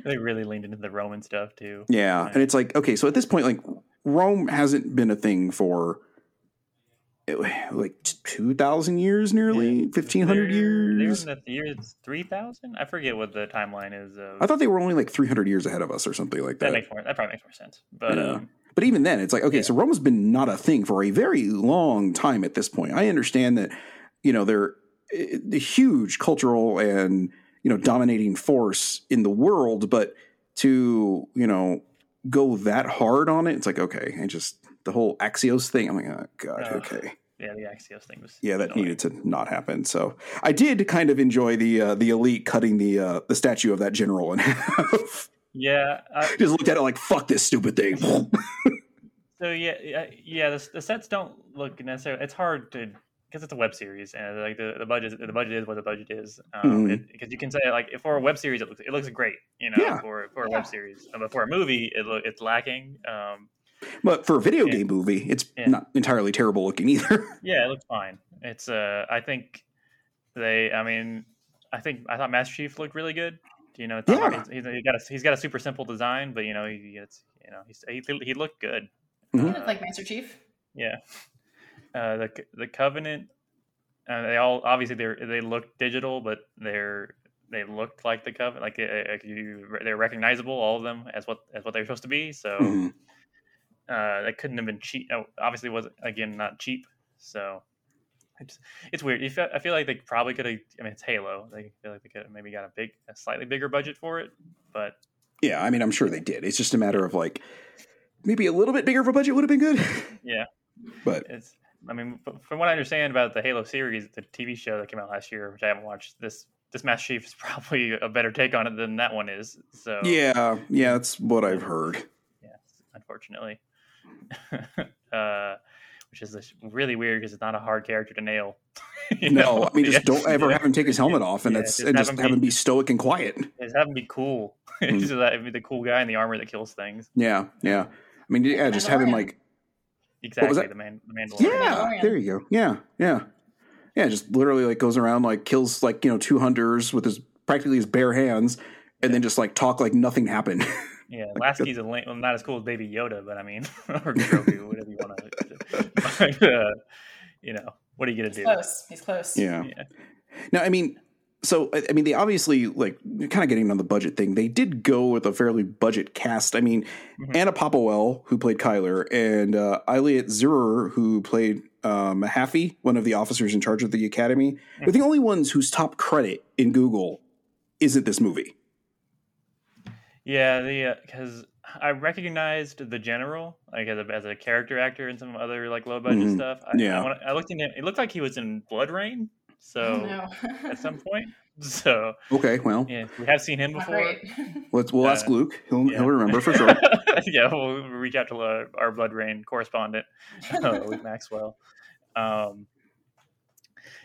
they really leaned into the Roman stuff too. Yeah, and it's like okay, so at this point, like Rome hasn't been a thing for like two thousand years, nearly fifteen hundred They're- they're years. in the year three thousand. I forget what the timeline is. Of, I thought they were only like three hundred years ahead of us, or something like that that. makes more. That probably makes more sense. But Yeah. um, But even then, it's like okay, Yeah. so Rome has been not a thing for a very long time at this point. I understand that you know they're a huge cultural and you know dominating force in the world, but to you know go that hard on it, it's like okay, I just the whole Axios thing. I'm like, oh god, Ugh. okay. yeah, the Axios thing was Yeah, that annoying. needed to not happen. So I did kind of enjoy the uh, the elite cutting the uh, the statue of that general in half. Yeah, I, Just looked at it like fuck this stupid thing. So yeah, yeah, yeah. The, the sets don't look necessarily. It's hard to because it's a web series and like the, the budget the budget is what the budget is. Um, Mhm. Because you can say like for a web series it looks it looks great, you know, Yeah. for for a Yeah. web series. But for a movie, it look it's lacking. Um, but for a video Yeah. game movie, it's Yeah. not entirely terrible looking either. yeah, it looks fine. It's uh, I think they. I mean, I think I thought Master Chief looked really good. You know, it's not Yeah. hard- he's, he's got a he's got a super simple design, but you know he gets you know he's, he he looked good. Mhm. Uh, like Master Chief. Yeah. Uh, the the Covenant, uh, they all obviously they they look digital, but they're they looked like the Covenant, like, uh, like you they're recognizable, all of them as what as what they're supposed to be. So Mhm. Uh, that couldn't have been cheap. Oh, obviously, was again not cheap. So it's it's weird. You feel, I feel like they probably could have. I mean, it's Halo. They feel like they could have maybe got a big, a slightly bigger budget for it, but Yeah, I mean, I'm sure they did. It's just a matter of like maybe a little bit bigger of a budget would have been good. yeah. But it's i mean from what i understand about the halo series the tv show that came out last year which i haven't watched this this master chief is probably a better take on it than that one is so yeah, yeah, that's what I've heard. Yeah, unfortunately uh which is really weird because it's not a hard character to nail You No, know? I mean, just don't ever have him take his helmet off, and Yeah, that's just and have just him have him be- be stoic and quiet. just have him be cool Mm. just that be the cool guy in the armor that kills things Yeah, yeah. I mean, yeah, just have him like exactly that? the man the mandalorian Yeah, there you go. Yeah, yeah, yeah. Just literally like goes around like kills like you know two hunters with his practically his bare hands, and then just like talk like nothing happened. Yeah, Lasky's a lame, well, not as cool as Baby Yoda, but I mean, or Grogu, whatever you want to. But, uh, you know, what are you gonna He's do? close. He's close. yeah. Yeah. Now, I mean, so I I mean, they obviously like kind of getting on the budget thing. They did go with a fairly budget cast. I mean, Mhm. Anna Popplewell, who played Chyler, and uh, Ayelet Zurer, who played um, Mehaffey, one of the officers in charge of the academy, are the only ones whose top credit in Google isn't this movie. Yeah, the because I recognized the general like as a as a character actor in some other like low budget Mhm. stuff. I, Yeah. I, I looked in it. It looked like he was in BloodRayne. So at some point, so Okay, well, yeah, we have seen him before. great. let's we'll ask Uh, Luke. He'll Yeah. he'll remember for sure. yeah, we'll reach out to uh, our BloodRayne correspondent, uh, Luke Maxwell. Um,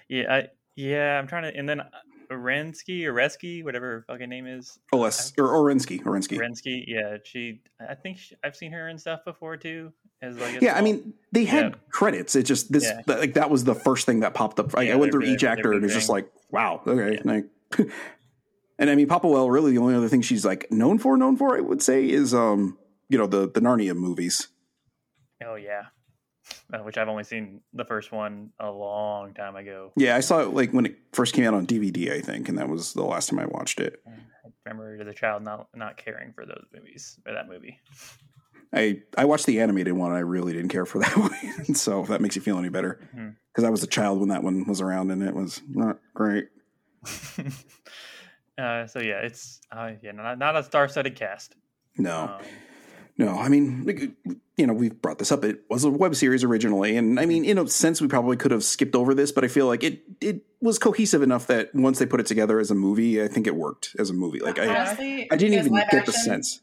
yeah, I, yeah, I'm trying to, and then Orenski or Resky, whatever her fucking name is, Oles or Orenski. Orenski. Orenski. Yeah, she. I think she, I've seen her and stuff before too. As like Yeah, I mean, they had Yeah. credits. It just this Yeah. like that was the first thing that popped up. Like, Yeah, I went through each actor and it's just like, wow, okay. Like, and I mean, Popplewell really the only other thing she's like known for, known for, I would say, is um, you know, the the Narnia movies. oh yeah, uh, which I've only seen the first one a long time ago. Yeah, I saw it like when it first came out on DVD, I think, and that was the last time I watched it. I remember as a child not not caring for those movies or that movie. I I watched the animated one. I really didn't care for that one, so if that makes you feel any better, because I was a child when that one was around, and it was not great. uh, so yeah, it's uh, yeah, not, not a star-studded cast. No, Um, no. I mean, you know, we've brought this up. It was a web series originally, and I mean, in a sense, we probably could have skipped over this, but I feel like it it was cohesive enough that once they put it together as a movie, I think it worked as a movie. Like I, uh, Honestly, I didn't even get the sense.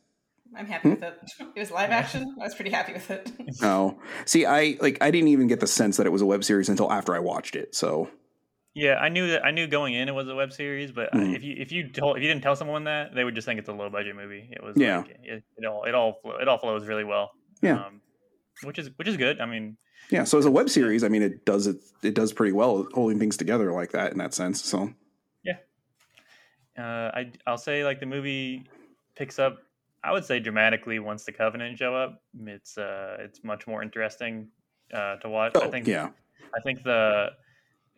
I'm happy with hmm? it. It was live action. I was pretty happy with it. Oh, see, I like I didn't even get the sense that it was a web series until after I watched it. So yeah, I knew that I knew going in it was a web series, but Mhm. if you if you told if you didn't tell someone that, they would just think it's a low budget movie. It was Yeah. like, it, it all it all it all flows really well. Yeah. um, which is which is good. I mean, yeah, so as a web series, I mean, it does it it does pretty well holding things together like that in that sense. So yeah, uh, I I'll say like the movie picks up. I would say dramatically once the Covenant show up. It's uh it's much more interesting uh, to watch. I oh think yeah, I think the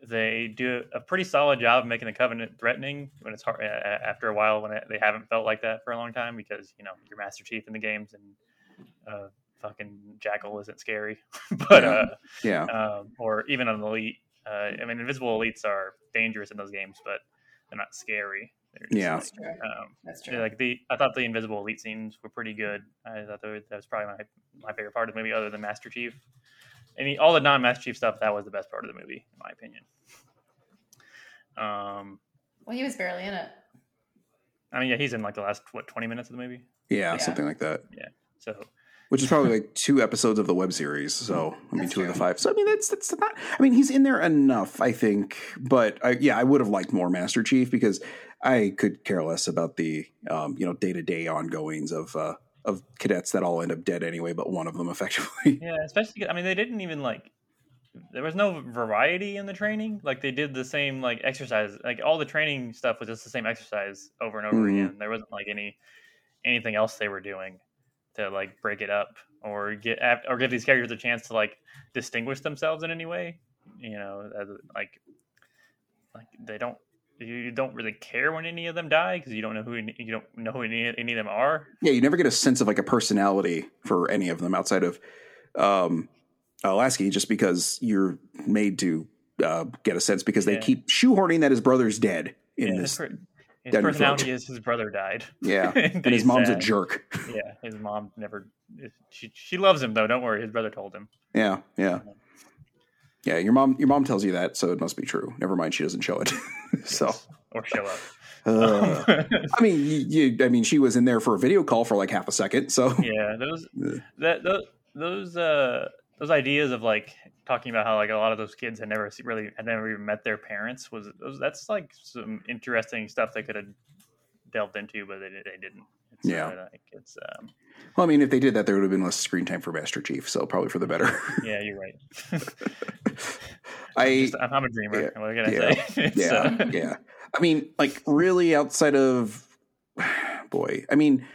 they do a pretty solid job of making the Covenant threatening when it's hard a- a- after a while when they haven't felt like that for a long time because you know you're Master Chief in the games and uh, fucking Jackal isn't scary, but Yeah. uh, yeah, um, or even an elite. Uh, I mean, invisible elites are dangerous in those games, but they're not scary. They're just Yeah. like, That's true. um, That's true. like the I thought the invisible elite scenes were pretty good. I thought that was, that was probably my my favorite part of the movie, other than Master Chief. Any all the non Master Chief stuff that was the best part of the movie, in my opinion. Um, Well, he was barely in it. I mean, yeah, he's in like the last what twenty minutes of the movie, yeah, Yeah. something like that. Yeah, so Which is probably like two episodes of the web series. So I mean, That's two of the five. So I mean, that's that's not. I mean, he's in there enough, I think. But I, yeah, I would have liked more Master Chief because I could care less about the um, you know day to day ongoings of uh, of cadets that all end up dead anyway, but one of them effectively. yeah, especially I mean, they didn't even like. There was no variety in the training. Like they did the same like exercise. Like all the training stuff was just the same exercise over and over Mhm. again. There wasn't like any anything else they were doing to like break it up or get or give these characters a chance to like distinguish themselves in any way. You know, as, like like they don't you don't really care when any of them die because you don't know who any- you don't know who any, any of them are. yeah, you never get a sense of like a personality for any of them outside of um, uh, Lasky, just because you're made to uh, get a sense because they keep shoehorning that his brother's dead in Yeah, this. per- his personality is his brother died. Yeah, and his mom's a jerk. Yeah, his mom never. She she loves him though. Don't worry, his brother told him. Yeah, yeah, yeah. Your mom, your mom tells you that, so it must be true. Never mind, she doesn't show it. so, or show up. uh, I mean, you, you, I mean, she was in there for a video call for like half a second. So, yeah, those that those those uh those ideas of like talking about how like a lot of those kids had never really had never even met their parents was those, that's like some interesting stuff they could have delved into, but they, they didn't. It's, Yeah. uh, like it's um, well, I mean, if they did that, there would have been less screen time for Master Chief. So, probably for the better. yeah, you're right. I, Just- I'm, I'm a dreamer. yeah, what can I yeah, say? Yeah, uh, yeah. I mean, like, really, outside of boy, I mean,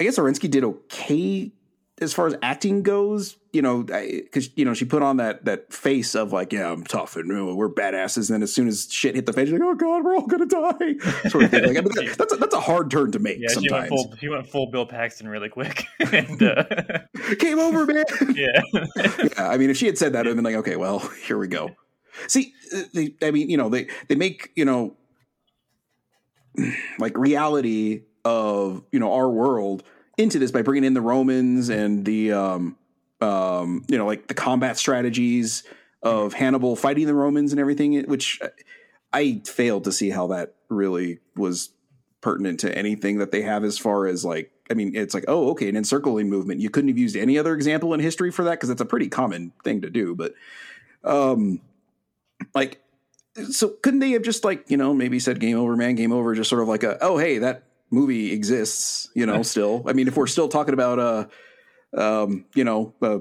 I guess Orenski did okay as far as acting goes. You know, because you know she put on that that face of like, yeah, I'm tough and know, we're badasses. And then as soon as shit hit the face, you're like, oh god, we're all gonna die, sort of thing. Like, I mean, that- that's a, that's a hard turn to make. Yeah, she went sometimes. full. She went full Bill Paxton really quick, and uh, Game over, man. yeah, yeah, I mean, if she had said that, I'd have been like, okay, well, here we go. See, uh, they, I mean, you know, they they make you know, like reality of you know our world into this by bringing in the Romans and the um um you know like the combat strategies of Hannibal fighting the Romans and everything, which I failed to see how that really was pertinent to anything that they have as far as like I mean, it's like, oh, okay, an encircling movement. You couldn't have used any other example in history for that because that's a pretty common thing to do. But, um, like, so couldn't they have just like you know maybe said game over, man, game over, just sort of like a oh hey that movie exists, you know, still. I mean, if we're still talking about uh, um, you know, uh,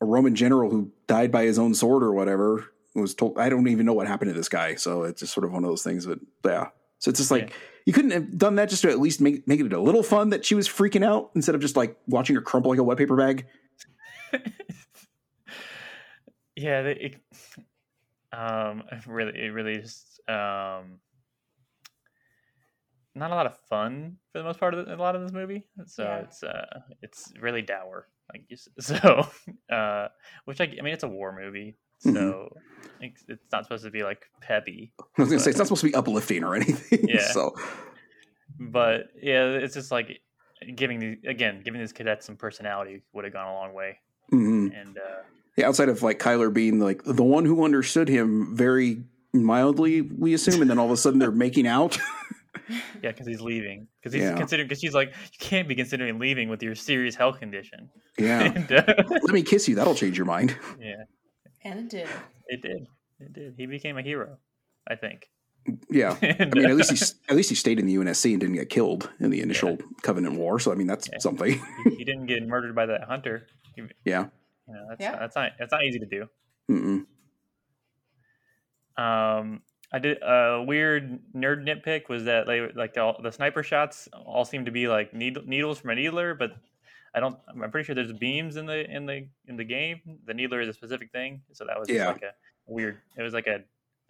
a Roman general who died by his own sword or whatever was told. I don't even know what happened to this guy, so it's just sort of one of those things. But yeah, so it's just like Yeah. you couldn't have done that just to at least make make it a little fun that she was freaking out instead of just like watching her crumple like a wet paper bag. yeah, they- it, um, really, it really just um, not a lot of fun for the most part of the, a lot of this movie. So Yeah. it's uh, it's really dour, like you s- so. Uh, which I, I mean, it's a war movie, so it's, it's not supposed to be like peppy. I was gonna say it's not supposed to be uplifting or anything. Yeah. So but yeah, it's just like giving the again giving these cadets some personality would have gone a long way. mhm. And uh, yeah, outside of like Chyler being like the one who understood him very mildly, we assume, and then all of a sudden they're making out. yeah, because he's leaving because he's Yeah. considering because she's like you can't be considering leaving with your serious health condition. yeah. and, uh, Let me kiss you. That'll change your mind. yeah, And it did. it did. It did. He became a hero, I think. Yeah. And, I mean, uh, at least he at least he stayed in the UNSC and didn't get killed in the initial Covenant War. So I mean, that's Yeah. something. he, he didn't get murdered by that hunter. He, yeah. you know, that's Yeah. that's not that's not easy to do. Mm-mm. Um, I did a weird nerd nitpick was that they like the, the sniper shots all seem to be like needle, needles from a needler, but I don't. I'm pretty sure there's beams in the in the in the game. The needler is a specific thing, so that was just Yeah. like a weird. It was like a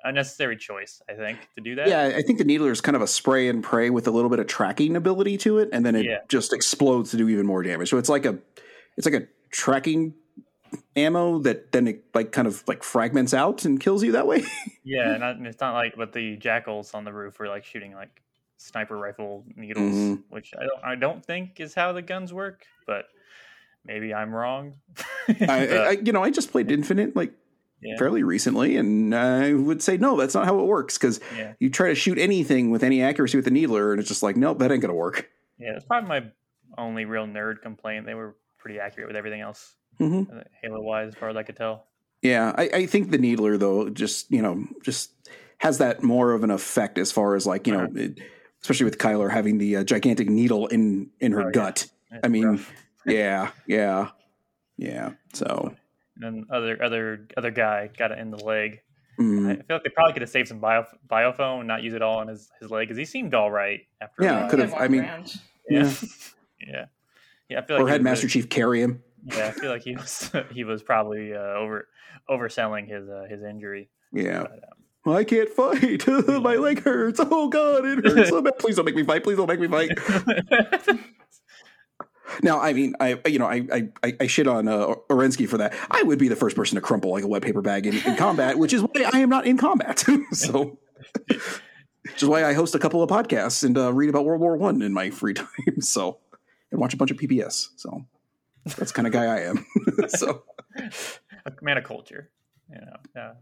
unnecessary choice, I think, to do that. Yeah, I think the needler is kind of a spray and pray with a little bit of tracking ability to it, and then it Yeah. just explodes to do even more damage. So it's like a it's like a tracking ammo that then it like kind of like fragments out and kills you that way. Yeah, and, it's not like, but the jackals on the roof were like shooting like sniper rifle needles, Mhm. which I don't, I don't think is how the guns work, but maybe I'm wrong. I, I, you know, I just played Infinite like yeah, fairly recently, and I would say no, that's not how it works because yeah, you try to shoot anything with any accuracy with the needler, and it's just like nope, that ain't gonna work. yeah. That's probably my only real nerd complaint. They were pretty accurate with everything else, hmm Halo wise, as far as I could tell. Yeah, I, I think the needler though just you know just has that more of an effect as far as like you know, Uh-huh. it, especially with Chyler having the uh, gigantic needle in in her Oh, gut. It's I mean, rough. yeah, yeah, yeah. So and then other other other guy got it in the leg. I mm, feel like they probably could have saved some bio biofoam and not use it all on his, his leg because he seemed all right after. Yeah, could have- I mean- around. Yeah, yeah, yeah. I feel like or had Master really- Chief carry him. Yeah, I feel like he was he was probably uh, over overselling his uh, his injury. Yeah. But, um, Well, I can't fight. My leg hurts. Oh God, it hurts so bad. Please don't make me fight. Please don't make me fight. Now, I mean, I you know, I I, I- I shit on uh, Orenski for that. I would be the first person to crumple like a wet paper bag in, in combat, which is why I am not in combat. so, which is why I host a couple of podcasts and uh, read about World War One in my free time. So, and watch a bunch of PBS. So, that's kind of guy I am. so, a man of culture, you know. Yeah,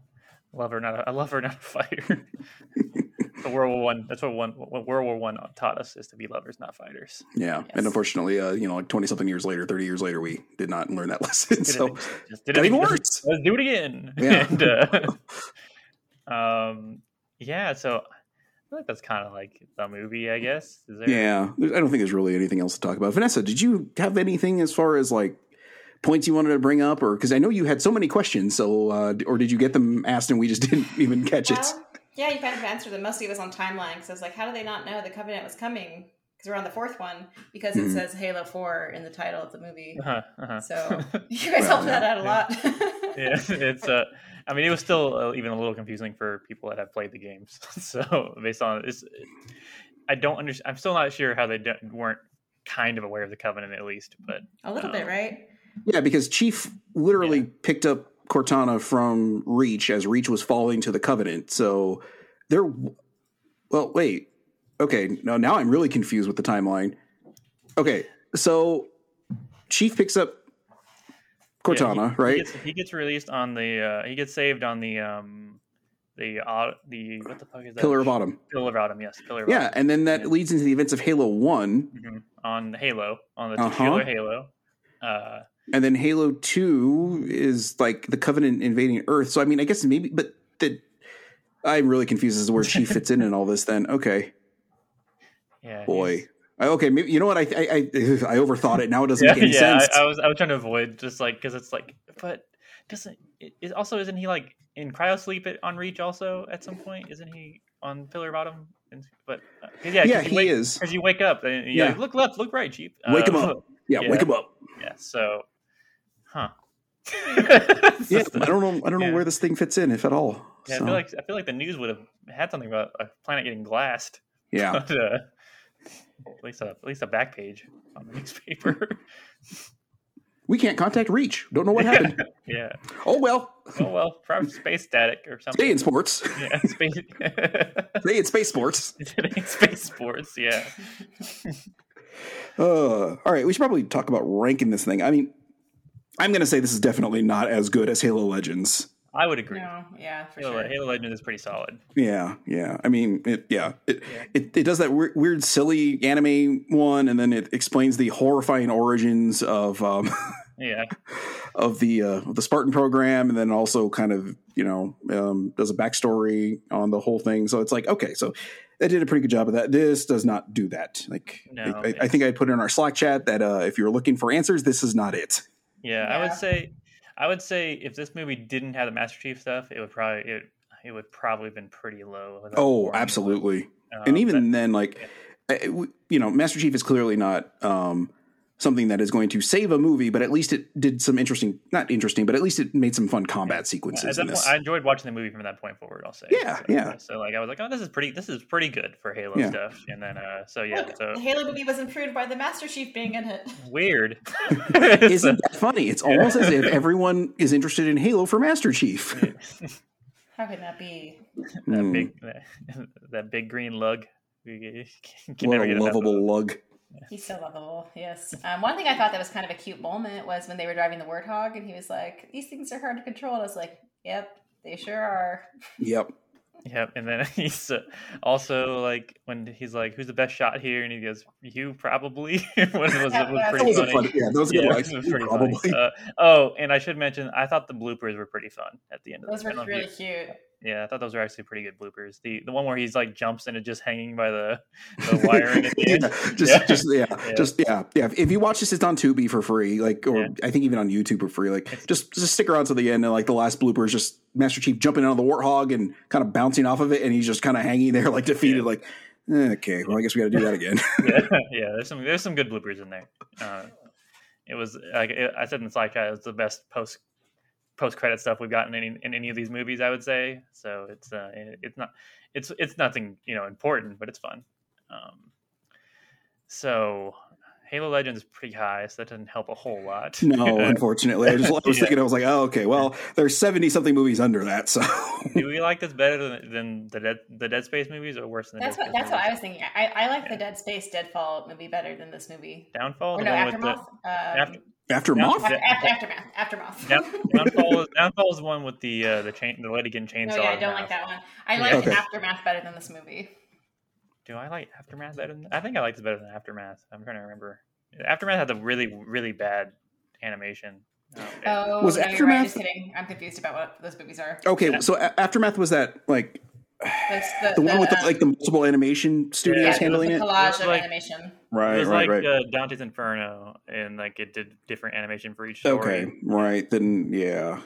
love her, not a, I love her, not a fighter. the World War One. That's what one what World War One taught us is to be lovers, not fighters. yeah. Yes. And unfortunately, uh, you know, like twenty something years later, thirty years later, we did not learn that lesson. Did So, it, just did got it even again. worse. Let's do it again. Yeah. And, uh, um. Yeah. So I feel like that's kind of like the movie, I guess. Is there, Yeah, there's- I don't think there's really anything else to talk about. Vanessa, did you have anything as far as like points you wanted to bring up, or because I know you had so many questions, so uh, or did you get them asked and we just didn't even catch it? Well, yeah, you kind of answered them. Mostly it was on timeline because I was like, how do they not know the Covenant was coming? Because we're on the fourth one because it Mhm. says Halo 4 in the title of the movie. Uh-huh, uh-huh. So you guys Well, helped that out a lot. yeah, it's uh, I mean, it was still uh, even a little confusing for people that have played the games. so based on this, I don't understand. I'm still not sure how they don't, weren't kind of aware of the covenant at least, but a little bit, um, right? Yeah, because Chief literally picked up Cortana from Reach as Reach was falling to the Covenant. So there. Well, wait. Okay, no. Now I'm really confused with the timeline. Okay, so Chief picks up Yeah, he, right? He gets, he gets released on the. Uh, he gets saved on the um, the uh, the what the fuck is that? Pillar of Autumn. Pillar of Autumn. Yes, Pillar of Yeah, and then that Yeah. leads into the events of Halo One, Autumn. Mhm. on Halo on the Uh-huh. titular Halo. Uh, and then Halo Two is like the Covenant invading Earth. So I mean, I guess maybe, but the I'm really confused as to where she fits in and all this. Then okay, yeah, boy, okay, maybe you know what I I I, I overthought it. Now it doesn't Yeah, make any yeah. sense. I, I was I was trying to avoid just like because it's like, but doesn't it, also isn't he like in cryosleep on Reach also at some point? Isn't he on Pillar Bottom? And, but uh, yeah, yeah, he wake, is. Because you wake up and Yeah. like, look left, look right, Jeep. Wake him Uh, up. Yeah, yeah. wake him up. Yeah. So, huh? Yeah, I don't know. I don't know where this thing fits in, if at all. Yeah, I feel like I feel like the news would have had something about a planet getting glassed. yeah. But, uh, at least a at least a back page on the newspaper. We can't contact Reach. Don't know what happened. yeah. oh well. Oh well, probably space static or something. Stay in sports. Yeah, space. Stay in space sports. space sports. Yeah. Uh, all right, we should probably talk about ranking this thing. I mean, I'm going to say this is definitely not as good as Halo Legends. I would agree. No, yeah, for Halo, sure. Halo Legends is pretty solid. Yeah, yeah. I mean, it, yeah, it, Yeah. It, it does that weird, weird, silly anime one, and then it explains the horrifying origins of um, Yeah. of the uh, the Spartan program, and then also kind of you know um, does a backstory on the whole thing. So it's like okay, so they did a pretty good job of that. This does not do that. Like No, I, I, I think I put in our Slack chat that uh, if you're looking for answers, this is not it. Yeah, I would say, I would say if this movie didn't have the Master Chief stuff, it would probably it it would probably have been pretty low. Oh, absolutely. Um, and even but- then, like, uh, w- you know, Master Chief is clearly not um, something that is going to save a movie, but at least it did some interesting, not interesting, but at least it made some fun combat at sequences that in point. I enjoyed watching the movie from that point forward. I'll say. Yeah, so, yeah. So like I was like, oh, this is pretty. This is pretty good for Halo Yeah. stuff. And then uh, so yeah, Look, so the Halo movie was improved by the Master Chief being in it. weird. Isn't that funny? It's almost as if everyone is interested in Halo for Master Chief. How could that be? that Hmm. big that big green lug. We can what never a get lovable lug. He's so lovable. Yes. Um, one thing I thought that was kind of a cute moment was when they were driving the Warthog, and he was like, "These things are hard to control." And I was like, "Yep, they sure are." Yep. Yep, and then he's uh, also like when he's like, "Who's the best shot here?" and he goes, "You probably." was, was, was That That pretty was a funny. fun, yeah, that was good Yeah, was pretty funny. Probably. Uh, oh, and I should mention, I thought the bloopers were pretty fun at the end of Those were I don't know if you- really cute. Yeah, I thought those were actually pretty good bloopers. The the one where he's like jumps and it just hanging by the, the wiring at the end. yeah, just, Yeah. just yeah, Yeah. just yeah, yeah. If you watch this, it's on Tubi for free, like, or Yeah. I think even on YouTube for free. Like, just just stick around to the end, and like the last blooper is just Master Chief jumping out of the warthog and kind of bouncing off of it, and he's just kind of hanging there, like defeated. Like, eh, okay, well, I guess we got to do that again. yeah, yeah. There's some there's some good bloopers in there. Uh, it was like it, I said in the slide chat, it's the best post post credit stuff we've gotten in any, in any of these movies. I would say so. It's uh, it- it's not it's it's nothing you know important, but it's fun. Um, so Halo Legends is pretty high, so that doesn't help a whole lot. no, unfortunately, I just I was Yeah. thinking, I was like, oh, okay, well, there's seventy something movies under that, so Do we like this better than, than the Dead the Dead Space movies, or worse than the That's Dead what Space that's what? I was thinking. I, I like the Dead Space Deadfall movie better than this movie. Downfall, Or the no, one with the Aftermath. Um, After- after Now- Moth, After, Yeah. after, aftermath. Aftermath. Down, downfall, is, downfall is one with the uh, the chain the lady getting chainsaw. no, yeah, I don't like that one. I like Okay. Aftermath better than this movie. Do I like Aftermath better than? I think I like this better than Aftermath. I'm trying to remember. Aftermath had a really really bad animation. Um, Oh, Was no, you're right. Aftermath- Just kidding. I'm confused about what those movies are. okay, Yeah. so a- aftermath was that like That's the, the one with the, um, like the multiple animation studios Yeah, yeah, handling the it, collage It's of like- animation. it right, was right, like right. Uh, Dante's Inferno, and like it did different animation for each story. okay, right, then yeah,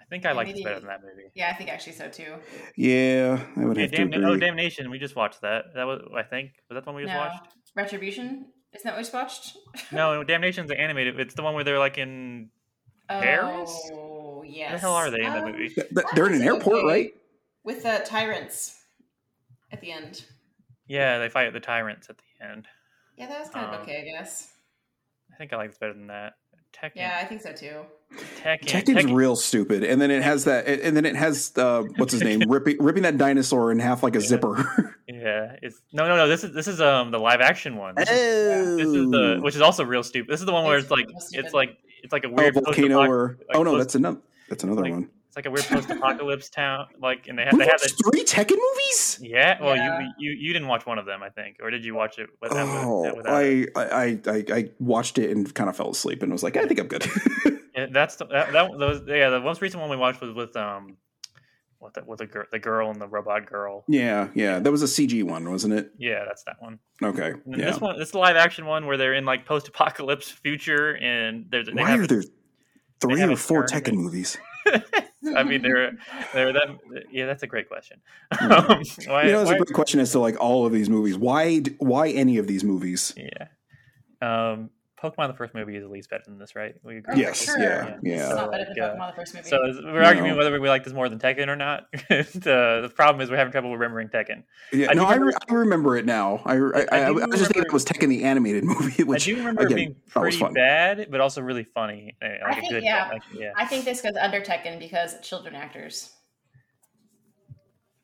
I think I Yeah, like this maybe- better than that movie. Yeah, I think actually so too. yeah, I would Yeah, have to Damn, agree. oh, Damnation. We just watched that. That was I think was that the one we just No. watched? Retribution? Isn't that what we just watched? No, Damnation's animated. It's the one where they're like in. Paris? Oh, yes. Where the hell are they in the Um, movie? Th- th- They're in an airport, okay. right? With the tyrants at the end. Yeah, they fight the tyrants at the end. Yeah, that was kind of Um, okay, I guess. I think I like this better than that. Tekken. Yeah, I think so too. Tekken. Tekken's Tekken- real stupid, and then it has that, and then it has uh, what's his name, ripping ripping that dinosaur in half like a Yeah. zipper. Yeah, it's no, no, no. This is this is um the live action one. This is, oh, this is the which is also real stupid. This is the one where it's like it's like it's like a oh, weird volcano or like oh no, that's another that's another like- one. It's like a weird post-apocalypse town. Like and they have We they have the three Tekken movies. yeah. Well, Yeah. you you you didn't watch one of them, I think, or did you watch it without? Oh, without it? I, I I I watched it and kind of fell asleep and was like, I think I'm good. Yeah, that's the, that, that those yeah. The most recent one we watched was with um, what the with the girl, the girl and the robot girl. yeah, yeah, that was a CG one, wasn't it? Yeah, that's that one. Okay, yeah. This one, this the live action one where they're in like post-apocalypse future, and there's they Why have are there three or four. Tekken movies? I mean, they're they're that. Yeah, that's a great question. Um, why, You know, it's why- a great question as to like all of these movies. Why why any of these movies? yeah. Um, Pokemon the first movie is at least better than this, right? We agree. Yes, sure. yeah, It's yeah. not better than Yeah. Pokemon the first movie. So we're arguing No. whether we like this more than Tekken or not. the, the problem is we're having trouble remembering Tekken. Yeah, I no, do I, remember- re- I remember it now. I, I, I, I do I, was just thinking remember- it was Tekken the animated movie, which I do remember again, being that was pretty fun. bad, but also really funny. uh, Like I a think, good, yeah. like, yeah. I think this goes under Tekken because children actors.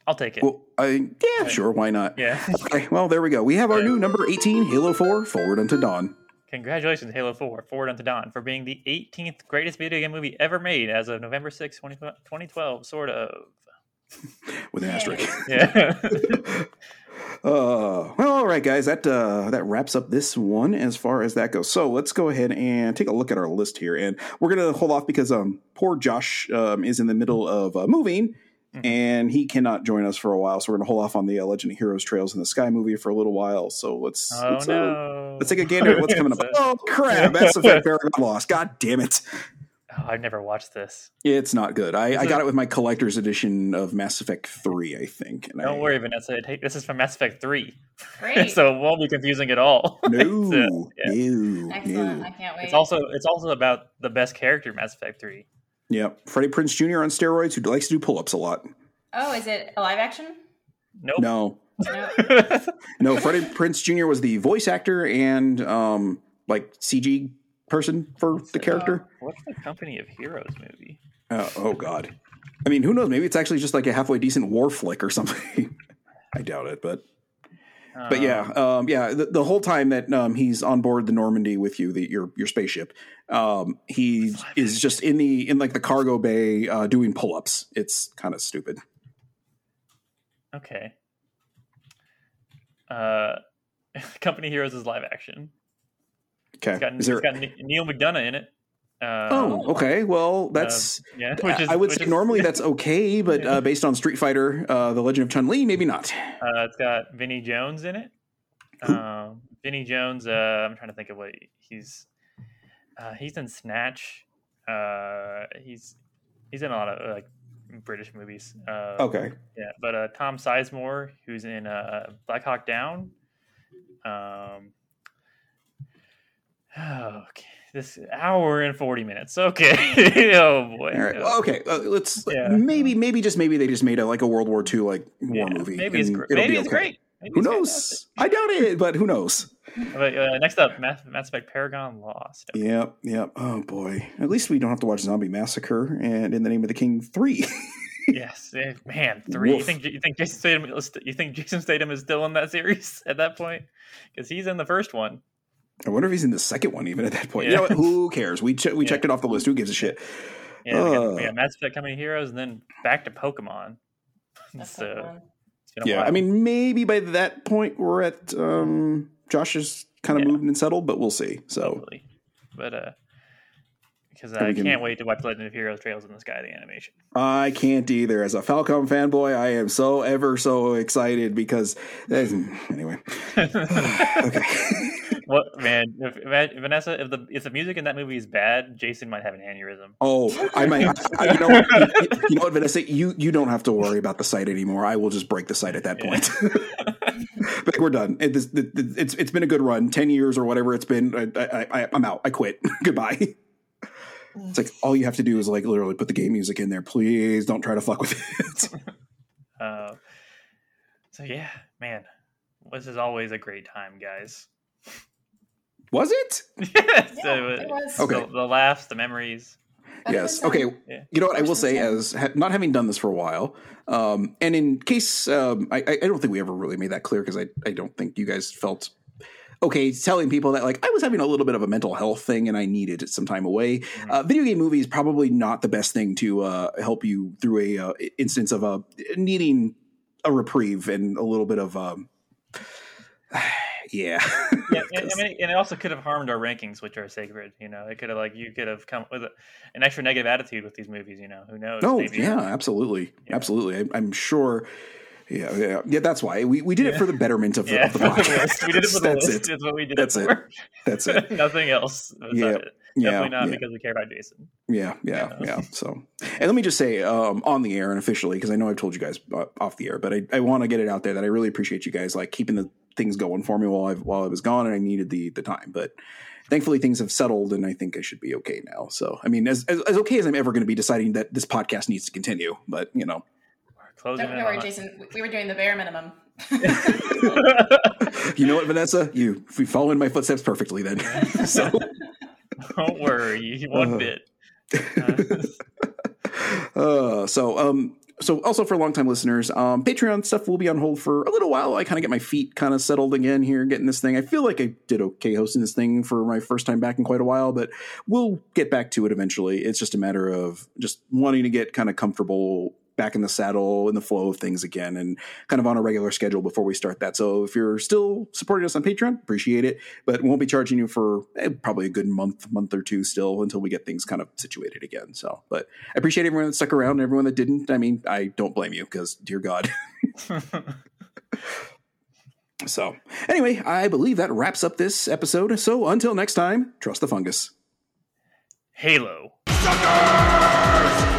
I'll take it. Well, I, yeah, sure, why not? yeah. Okay, well, there we go. We have our new number 18, Halo 4, Forward Unto Dawn. Congratulations, Halo 4, Forward Unto Dawn, for being the 18th greatest video game movie ever made as of November 6, 2012, sort of. with an asterisk. Yeah. Uh, well, all right, guys, that uh, that wraps up this one as far as that goes. So let's go ahead and take a look at our list here, and we're gonna hold off because um, poor Josh um, is in the middle of uh, moving. Mhm. And he cannot join us for a while, so we're going to hold off on the uh, Legend of Heroes Trails in the Sky movie for a little while. So let's oh, let's, uh, let's take a gander at what's coming up. Uh, Oh crap! Mass Effect Paragon Lost. God damn it! oh, I've never watched this. It's not good. I, I got it with my collector's edition of Mass Effect Three, I think. And Don't I, worry, Vanessa. it- hey, This is from Mass Effect 3. Great. so it won't be confusing at all. No, So, yeah. no, Excellent. no. I can't wait. It's also it's also about the best character in Mass Effect 3. Yep. Freddie Prinze Jr. on steroids who likes to do pull ups a lot. oh, is it a live action? Nope. No, No. no. Freddie Prinze Jr. was the voice actor and um like CG person for the character. What's the Company of Heroes movie? Uh, oh God. I mean, who knows? Maybe it's actually just like a halfway decent war flick or something. I doubt it, but but yeah, um, yeah. The, the whole time that um, he's on board the Normandy with you, the, your your spaceship, um, he is just in the in like the cargo bay uh, doing pull ups. It's kind of stupid. Okay. Uh, Company Heroes is live action. Okay, It's got, is there? it's got Neal McDonough in it. Uh, Oh, okay. Well, that's. yeah. I would say is- normally that's okay, but uh, based on Street Fighter, uh, The Legend of Chun Li, maybe not. Uh, it's got Vinnie Jones in it. Um, Vinnie Jones. Uh, I'm trying to think of what he's. Uh, he's in Snatch. Uh, he's he's in a lot of like British movies. Uh, Okay. Yeah, but uh, Tom Sizemore, who's in uh, Black Hawk Down. Um. Okay, this hour and forty minutes. Okay. oh boy. Right. Well, okay. Uh, let's Yeah. maybe maybe just maybe they just made a like a World War II like war Yeah, movie. Maybe it's it'll Maybe be it's okay. great. Maybe Who it's knows? fantastic. I doubt it, but who knows? But, uh, next up, Mass, Mass Effect Paragon Lost. Yep, yep. Oh boy. At least we don't have to watch Zombie Massacre and In the Name of the King three. yes, eh, man, three. You think you think Jason Statham? You think Jason Statham is still in that series at that point? Because he's in the first one. I wonder if he's in the second one even at that point. Yeah. You know what? Who cares? We che- we Yeah. checked it off the list. Who gives a shit? Yeah, we got, we Uh. got Mass Effect Company Heroes, and then back to Pokemon. That's so so fun. it's been a Yeah, while. I mean maybe by that point we're at um Josh is kind of Yeah. moved and settled, but we'll see. So Hopefully. but uh, because I can- can't wait to watch Legend of Heroes: Trails in the Sky, the animation. I can't either. As a Falcom fanboy, I am so ever so excited because anyway. Okay. what man, if, if- Vanessa? If the if the music in that movie is bad, Jason might have an aneurysm. Oh, I might. I, I, you know, what? you, you know what, Vanessa? You you don't have to worry about the site anymore. I will just break the site at that Yeah. point. but we're done. It, this, it, it's it's been a good run, ten years or whatever it's been. I, I, I, I'm out. I quit. Goodbye. It's like all you have to do is like literally put the game music in there. Please don't try to fuck with it. Uh, so yeah, man, this is always a great time, guys. Was it? yes, so, it was. Okay. the, the laughs, the memories. Yes. Okay. Yeah. You know what? I will say, as ha- not having done this for a while, um, and in case um, I, I I don't think we ever really made that clear because I, I don't think you guys felt okay telling people that like I was having a little bit of a mental health thing and I needed some time away. Mhm. Uh, video game movie is probably not the best thing to uh, help you through a uh, instance of uh, needing a reprieve and a little bit of um, yeah. Yeah, and, I mean, and it also could have harmed our rankings, which are sacred. You know, it could have like you could have come with a, an extra negative attitude with these movies. You know, who knows? No, Maybe- yeah, uh, absolutely, Yeah. absolutely. I, I'm sure. Yeah, yeah, yeah. That's why we, we did it for the betterment of the, yeah, of the podcast. We did it for the That's list. it. That's what we did That's it it. That's it. Nothing else. That's Yeah. not it. Yeah, Definitely not yeah. because we care about Jason. Yeah, yeah, Yeah. yeah. So, and let me just say um, on the air and officially, because I know I've told you guys uh, off the air, but I, I want to get it out there that I really appreciate you guys like keeping the things going for me while I while I was gone and I needed the the time. But thankfully, things have settled, and I think I should be okay now. So, I mean, as as, as okay as I'm ever going to be deciding that this podcast needs to continue, but you know, We're closing Don't worry, Jason. we- We were doing the bare minimum. you know what, Vanessa, you if we follow in my footsteps perfectly, then. so. Don't worry, one Uh, bit. uh, so um so also for longtime listeners um patreon stuff will be on hold for a little while. I kind of get my feet kind of settled again here getting this thing. I feel like i did okay hosting this thing for my first time back in quite a while but we'll get back to it eventually. It's just a matter of just wanting to get kind of comfortable back in the saddle in the flow of things again and kind of on a regular schedule before we start that so if you're still supporting us on patreon appreciate it but won't be charging you for eh, probably a good month month or two still until we get things kind of situated again so but I appreciate everyone that stuck around and everyone that didn't. I mean, I don't blame you because, dear God. so, anyway, I believe that wraps up this episode. So, until next time, trust the fungus. Halo. Sucker!